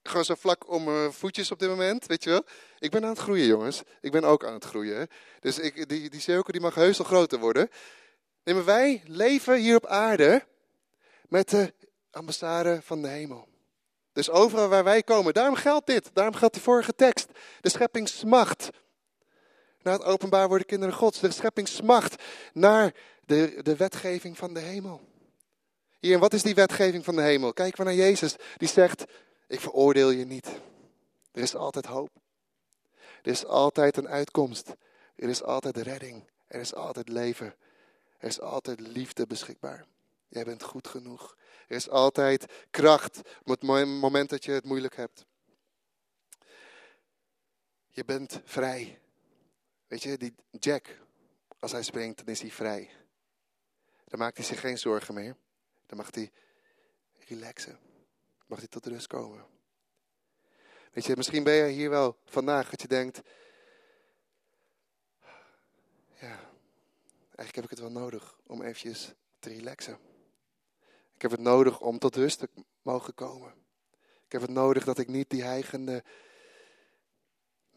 gewoon zo vlak om mijn voetjes op dit moment, weet je wel. Ik ben aan het groeien, jongens. Ik ben ook aan het groeien. Dus ik, die, die cirkel die mag heus al groter worden. Nee, maar wij leven hier op aarde met de ambassade van de hemel. Dus overal waar wij komen, daarom geldt dit. Daarom geldt die vorige tekst. De schepping smacht naar het openbaar worden kinderen gods. De schepping smacht naar de, de wetgeving van de hemel. Hier, en wat is die wetgeving van de hemel? Kijk maar naar Jezus, die zegt, ik veroordeel je niet. Er is altijd hoop. Er is altijd een uitkomst. Er is altijd redding. Er is altijd leven. Er is altijd liefde beschikbaar. Jij bent goed genoeg. Er is altijd kracht op het moment dat je het moeilijk hebt. Je bent vrij. Weet je, die Jack, als hij springt, dan is hij vrij. Dan maakt hij zich geen zorgen meer. Dan mag hij relaxen. Mag hij tot rust komen. Weet je, misschien ben je hier wel vandaag dat je denkt, ja, eigenlijk heb ik het wel nodig om eventjes te relaxen. Ik heb het nodig om tot rust te mogen komen. Ik heb het nodig dat ik niet die heigende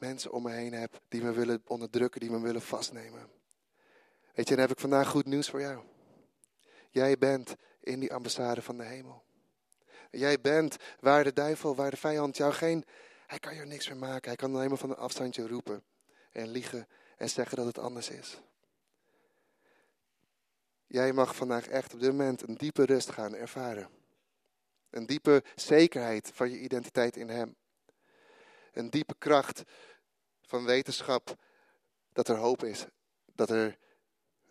mensen om me heen heb die me willen onderdrukken, die me willen vastnemen. Weet je, dan heb ik vandaag goed nieuws voor jou. Jij bent in die ambassade van de hemel. Jij bent waar de duivel, waar de vijand jou geen. Hij kan je niks meer maken. Hij kan alleen maar van een afstandje roepen en liegen en zeggen dat het anders is. Jij mag vandaag echt op dit moment een diepe rust gaan ervaren. Een diepe zekerheid van je identiteit in Hem. Een diepe kracht van wetenschap dat er hoop is. Dat er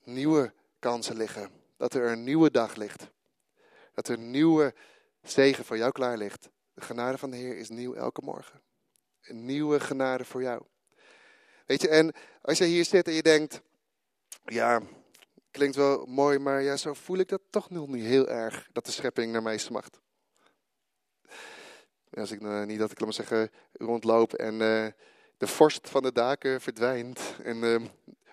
nieuwe kansen liggen. Dat er een nieuwe dag ligt. Dat er nieuwe zegen voor jou klaar ligt. De genade van de Heer is nieuw elke morgen. Een nieuwe genade voor jou. Weet je, en als je hier zit en je denkt, ja, klinkt wel mooi, maar ja, zo voel ik dat toch nog niet heel erg, dat de schepping naar mij smacht. Als ik uh, niet dat ik, laat maar zeggen, rondloop en uh, de vorst van de daken verdwijnt en uh,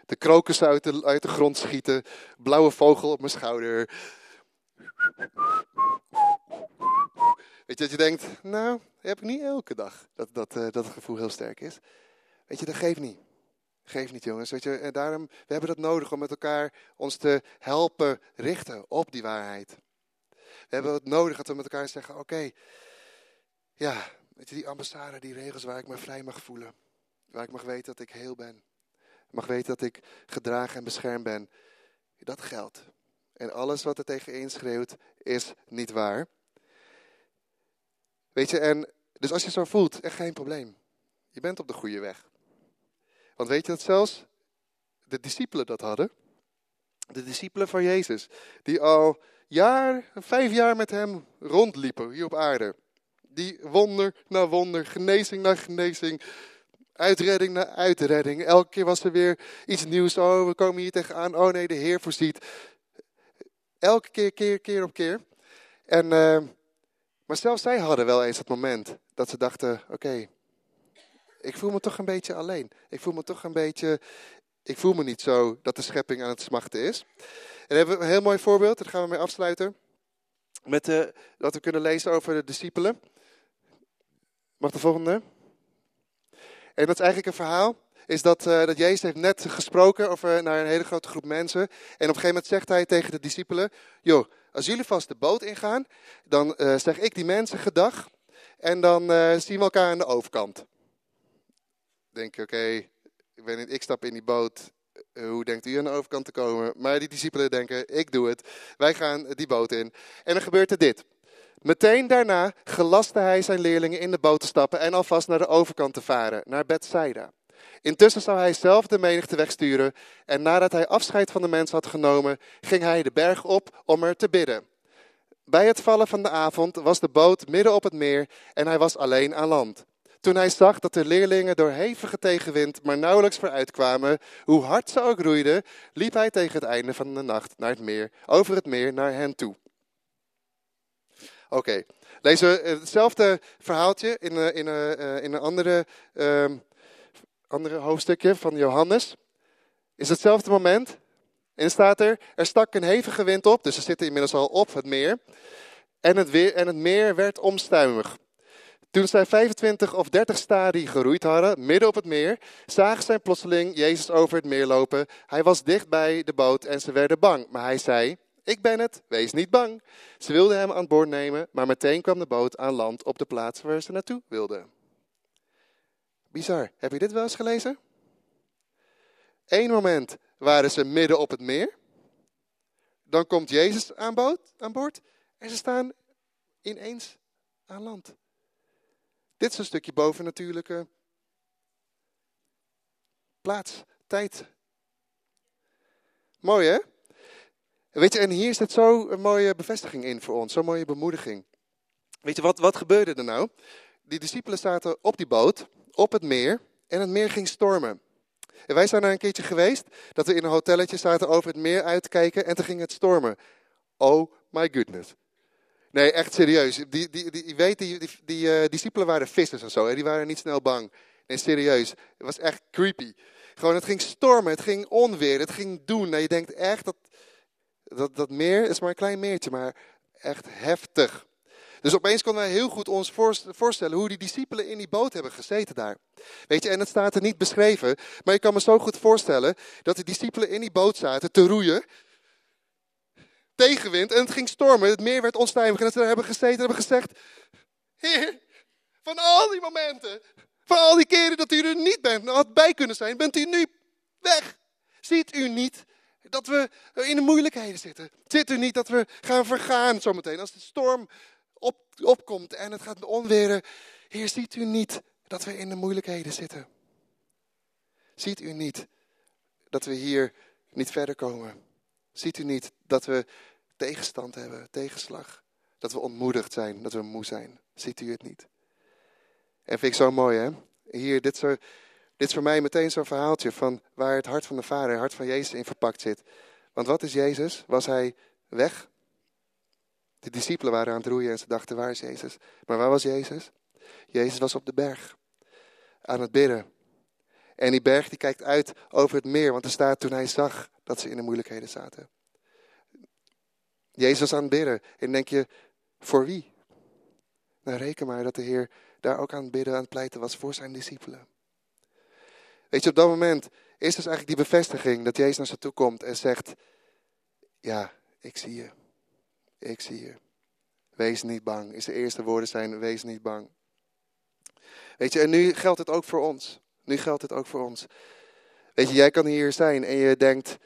de krokussen uit de, uit de grond schieten, blauwe vogel op mijn schouder. Weet je, dat je denkt, nou, heb ik niet elke dag dat, dat, dat het gevoel heel sterk is. Weet je, dat geeft niet. Geef niet, jongens. Weet je, en daarom, we hebben dat nodig om met elkaar ons te helpen richten op die waarheid. We hebben het nodig dat we met elkaar zeggen, oké, ja, weet je, die ambassade, die regels waar ik me vrij mag voelen. Waar ik mag weten dat ik heel ben. Mag weten dat ik gedragen en beschermd ben. Dat geldt. En alles wat er tegenin schreeuwt, is niet waar. Weet je, en dus als je zo voelt, echt geen probleem. Je bent op de goede weg. Want weet je dat zelfs de discipelen dat hadden? De discipelen van Jezus, die al jaar, vijf jaar met hem rondliepen hier op aarde. Die wonder na wonder, genezing na genezing, uitredding na uitredding. Elke keer was er weer iets nieuws. Oh, we komen hier tegenaan. Oh nee, de Heer voorziet. Elke keer, keer, keer op keer. En, uh, maar zelfs zij hadden wel eens het moment dat ze dachten: oké, ik voel me toch een beetje alleen. Ik voel me toch een beetje, ik voel me niet zo dat de schepping aan het smachten is. En dan hebben we een heel mooi voorbeeld, daar gaan we mee afsluiten. Met de, eh, dat we kunnen lezen over de discipelen. Mag de volgende? En dat is eigenlijk een verhaal. Is dat, uh, dat Jezus heeft net gesproken over, naar een hele grote groep mensen. En op een gegeven moment zegt hij tegen de discipelen: Joh, als jullie vast de boot ingaan, dan uh, zeg ik die mensen gedag. En dan zien we elkaar aan de overkant denk je, oké, ik, ik stap in die boot. Eh, hoe denkt u aan de overkant te komen? Maar die discipelen denken, ik doe het. Wij gaan die boot in. En dan gebeurt er dit. Meteen daarna gelaste hij zijn leerlingen in de boot te stappen en alvast naar de overkant te varen, naar Bethsaida. Intussen zou hij zelf de menigte wegsturen en nadat hij afscheid van de mensen had genomen, ging hij de berg op om er te bidden. Bij het vallen van de avond was de boot midden op het meer en hij was alleen aan land. Toen hij zag dat de leerlingen door hevige tegenwind maar nauwelijks vooruitkwamen, hoe hard ze ook roeiden, liep hij tegen het einde van de nacht naar het meer, over het meer naar hen toe. Oké, okay. lezen we hetzelfde verhaaltje in, een, in, een, in een andere, um, andere hoofdstukje van Johannes. Is hetzelfde moment. En staat er, er stak een hevige wind op, dus ze zitten inmiddels al op het meer. En het, weer, en het meer werd omstuimig. Toen zij 25 of 30 stadie geroeid hadden, midden op het meer, zagen zij plotseling Jezus over het meer lopen. Hij was dicht bij de boot en ze werden bang. Maar hij zei, ik ben het, wees niet bang. Ze wilden hem aan boord nemen, maar meteen kwam de boot aan land op de plaats waar ze naartoe wilden. Bizar. Heb je dit wel eens gelezen? Eén moment waren ze midden op het meer. Dan komt Jezus aan, aan boord en ze staan ineens aan land. Dit is een stukje bovennatuurlijke plaats, tijd. Mooi hè? Weet je, en hier zit zo een mooie bevestiging in voor ons, zo'n mooie bemoediging. Weet je, wat, wat gebeurde er nou? Die discipelen zaten op die boot, op het meer, en het meer ging stormen. En wij zijn daar een keertje geweest, dat we in een hotelletje zaten over het meer uitkijken en toen ging het stormen. Oh my goodness. Nee, echt serieus. Die, die, die, weet, die, die, die uh, discipelen waren vissers en zo. Hè? Die waren niet snel bang. Nee, serieus. Het was echt creepy. Gewoon, het ging stormen, het ging onweer, het ging doen. Nou, je denkt echt dat, dat dat meer is maar een klein meertje, maar echt heftig. Dus opeens konden wij heel goed ons voorstellen hoe die discipelen in die boot hebben gezeten daar. Weet je, en het staat er niet beschreven, maar je kan me zo goed voorstellen dat de discipelen in die boot zaten te roeien. Tegenwind en het ging stormen, het meer werd onstuimig en dat ze daar hebben gezeten en hebben gezegd, Heer, van al die momenten, van al die keren dat u er niet bent, had bij kunnen zijn, bent u nu weg. Ziet u niet dat we in de moeilijkheden zitten? Ziet u niet dat we gaan vergaan zometeen als de storm op, opkomt en het gaat onweren. Heer, ziet u niet dat we in de moeilijkheden zitten? Ziet u niet dat we hier niet verder komen? Ziet u niet dat we tegenstand hebben, tegenslag? Dat we ontmoedigd zijn, dat we moe zijn? Ziet u het niet? En vind ik zo mooi, hè? Hier, dit, zo, dit is voor mij meteen zo'n verhaaltje van waar het hart van de Vader, het hart van Jezus in verpakt zit. Want wat is Jezus? Was hij weg? De discipelen waren aan het roeien en ze dachten, waar is Jezus? Maar waar was Jezus? Jezus was op de berg, aan het bidden. En die berg die kijkt uit over het meer, want er staat toen hij zag dat ze in de moeilijkheden zaten. Jezus was aan het bidden. En denk je, voor wie? Nou, reken maar dat de Heer daar ook aan het bidden, aan het pleiten was voor zijn discipelen. Weet je, op dat moment is dus eigenlijk die bevestiging dat Jezus naar ze toe komt en zegt, ja, ik zie je. Ik zie je. Wees niet bang. Is de eerste woorden zijn, wees niet bang. Weet je, en nu geldt het ook voor ons. Nu geldt het ook voor ons. Weet je, jij kan hier zijn en je denkt,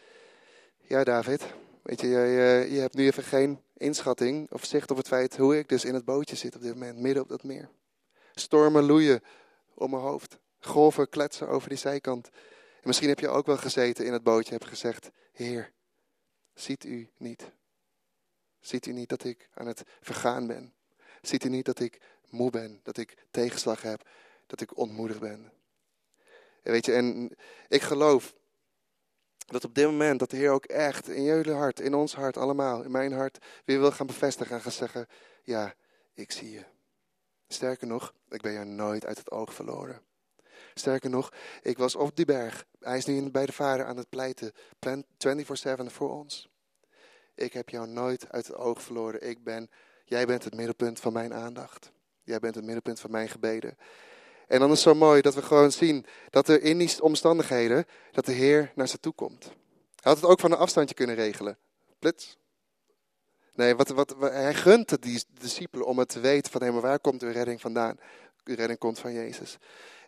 ja David, weet je, je, je hebt nu even geen inschatting of zicht op het feit hoe ik dus in het bootje zit op dit moment, midden op dat meer. Stormen loeien om mijn hoofd. Golven kletsen over die zijkant. En misschien heb je ook wel gezeten in het bootje en hebt gezegd, Heer, ziet u niet? Ziet u niet dat ik aan het vergaan ben? Ziet u niet dat ik moe ben, dat ik tegenslag heb, dat ik ontmoedigd ben? En weet je, en ik geloof dat op dit moment dat de Heer ook echt in jullie hart, in ons hart allemaal, in mijn hart, weer wil gaan bevestigen en gaan zeggen, ja, ik zie je. Sterker nog, ik ben jou nooit uit het oog verloren. Sterker nog, ik was op die berg. Hij is nu bij de Vader aan het pleiten, 24-7 voor ons. Ik heb jou nooit uit het oog verloren. Ik ben, jij bent het middelpunt van mijn aandacht. Jij bent het middelpunt van mijn gebeden. En dan is het zo mooi dat we gewoon zien dat er in die omstandigheden, dat de Heer naar ze toe komt. Hij had het ook van een afstandje kunnen regelen. Plits. Nee, wat, wat, hij gunt die discipelen om het te weten van, hé, maar waar komt uw redding vandaan? Redding komt van Jezus.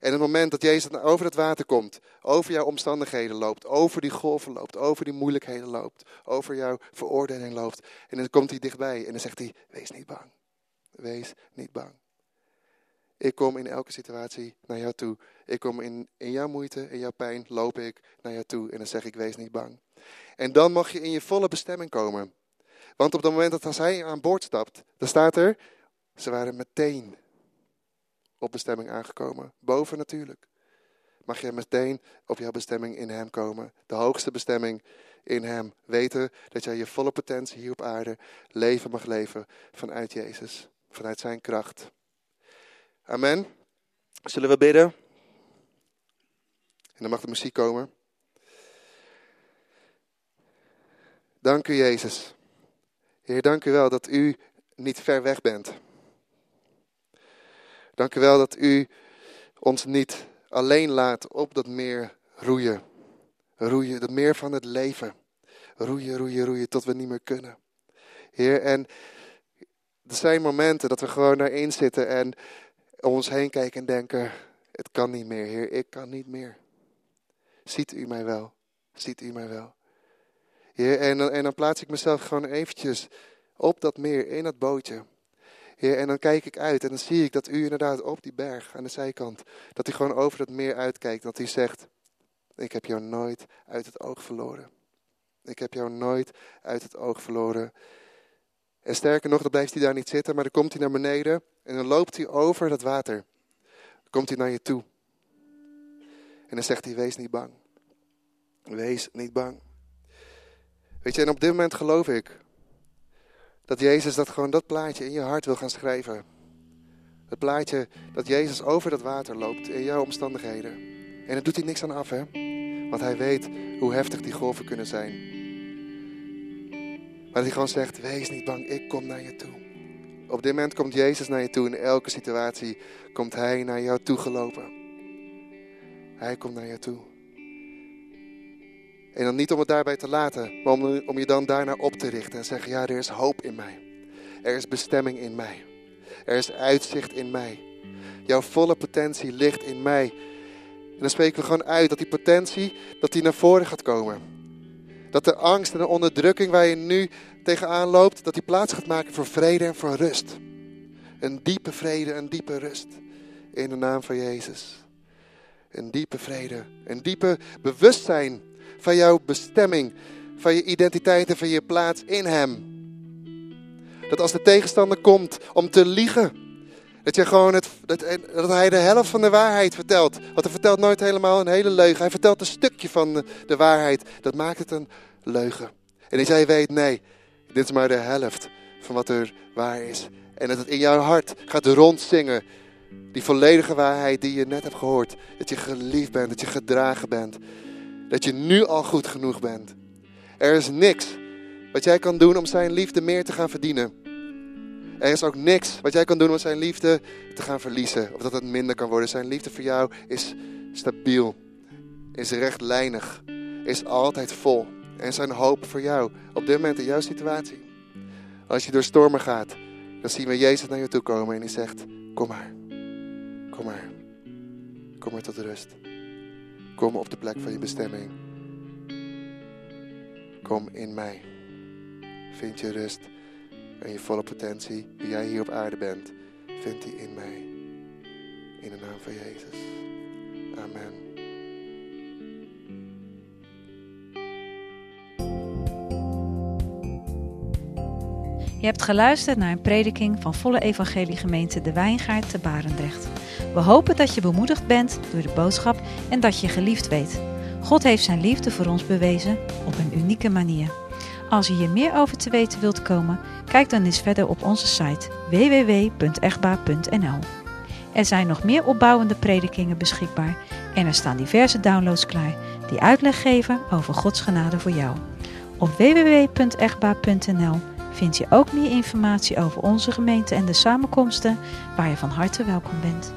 En het moment dat Jezus over het water komt, over jouw omstandigheden loopt, over die golven loopt, over die moeilijkheden loopt, over jouw veroordeling loopt, en dan komt hij dichtbij en dan zegt hij, wees niet bang. Wees niet bang. Ik kom in elke situatie naar jou toe. Ik kom in, in jouw moeite, in jouw pijn, loop ik naar jou toe en dan zeg ik, wees niet bang. En dan mag je in je volle bestemming komen. Want op het moment dat als hij aan boord stapt, dan staat er, ze waren meteen op bestemming aangekomen. Boven natuurlijk. Mag je meteen op jouw bestemming in hem komen. De hoogste bestemming in hem. Weten dat jij je volle potentie hier op aarde leven mag leven vanuit Jezus. Vanuit zijn kracht. Amen. Zullen we bidden? En dan mag de muziek komen. Dank u, Jezus. Heer, dank u wel dat u niet ver weg bent. Dank u wel dat u ons niet alleen laat op dat meer roeien. Roeien, dat meer van het leven. Roeien, roeien, roeien tot we niet meer kunnen. Heer, en er zijn momenten dat we gewoon daarin zitten en om ons heen kijken en denken, het kan niet meer, Heer, ik kan niet meer. Ziet u mij wel? Ziet u mij wel? Heer, en, en dan plaats ik mezelf gewoon eventjes op dat meer, in dat bootje. Heer, en dan kijk ik uit en dan zie ik dat u inderdaad op die berg aan de zijkant, dat u gewoon over het meer uitkijkt. Dat u zegt, ik heb jou nooit uit het oog verloren. Ik heb jou nooit uit het oog verloren. En sterker nog, dan blijft hij daar niet zitten, maar dan komt hij naar beneden en dan loopt hij over dat water. Dan komt hij naar je toe. En dan zegt hij, wees niet bang. Wees niet bang. Weet je, en op dit moment geloof ik dat Jezus dat gewoon dat plaatje in je hart wil gaan schrijven. Het plaatje dat Jezus over dat water loopt in jouw omstandigheden. En daar doet hij niks aan af, hè? Want hij weet hoe heftig die golven kunnen zijn. Maar dat hij gewoon zegt, wees niet bang, ik kom naar je toe. Op dit moment komt Jezus naar je toe. In elke situatie komt hij naar jou toe gelopen. Hij komt naar je toe. En dan niet om het daarbij te laten, maar om, om je dan daarna op te richten en zeggen, ja, er is hoop in mij. Er is bestemming in mij. Er is uitzicht in mij. Jouw volle potentie ligt in mij. En dan spreken we gewoon uit dat die potentie, dat die naar voren gaat komen. Dat de angst en de onderdrukking waar je nu tegenaan loopt, dat die plaats gaat maken voor vrede en voor rust. Een diepe vrede, een diepe rust. In de naam van Jezus. Een diepe vrede, een diepe bewustzijn van jouw bestemming, van je identiteit en van je plaats in Hem. Dat als de tegenstander komt om te liegen, dat, je gewoon het, dat, hij de helft van de waarheid vertelt. Want hij vertelt nooit helemaal een hele leugen. Hij vertelt een stukje van de, de waarheid. Dat maakt het een leugen. En als jij weet, nee, dit is maar de helft van wat er waar is. En dat het in jouw hart gaat rondzingen. Die volledige waarheid die je net hebt gehoord. Dat je geliefd bent, dat je gedragen bent dat je nu al goed genoeg bent. Er is niks wat jij kan doen om zijn liefde meer te gaan verdienen. Er is ook niks wat jij kan doen om zijn liefde te gaan verliezen. Of dat het minder kan worden. Zijn liefde voor jou is stabiel. Is rechtlijnig. Is altijd vol. En zijn hoop voor jou op dit moment in jouw situatie. Als je door stormen gaat, dan zien we Jezus naar je toe komen en hij zegt: Kom maar. Kom maar. Kom maar tot rust. Kom op de plek van je bestemming. Kom in mij. Vind je rust en je volle potentie, wie jij hier op aarde bent, vind die in mij. In de naam van Jezus. Amen. Je hebt geluisterd naar een prediking van Volle Evangelie Gemeente De Wijngaard te Barendrecht. We hopen dat je bemoedigd bent door de boodschap en dat je geliefd weet. God heeft zijn liefde voor ons bewezen op een unieke manier. Als je hier meer over te weten wilt komen, kijk dan eens verder op onze site www.echtbaar.nl. Er zijn nog meer opbouwende predikingen beschikbaar en er staan diverse downloads klaar die uitleg geven over Gods genade voor jou. Op www.echtbaar.nl vind je ook meer informatie over onze gemeente en de samenkomsten waar je van harte welkom bent.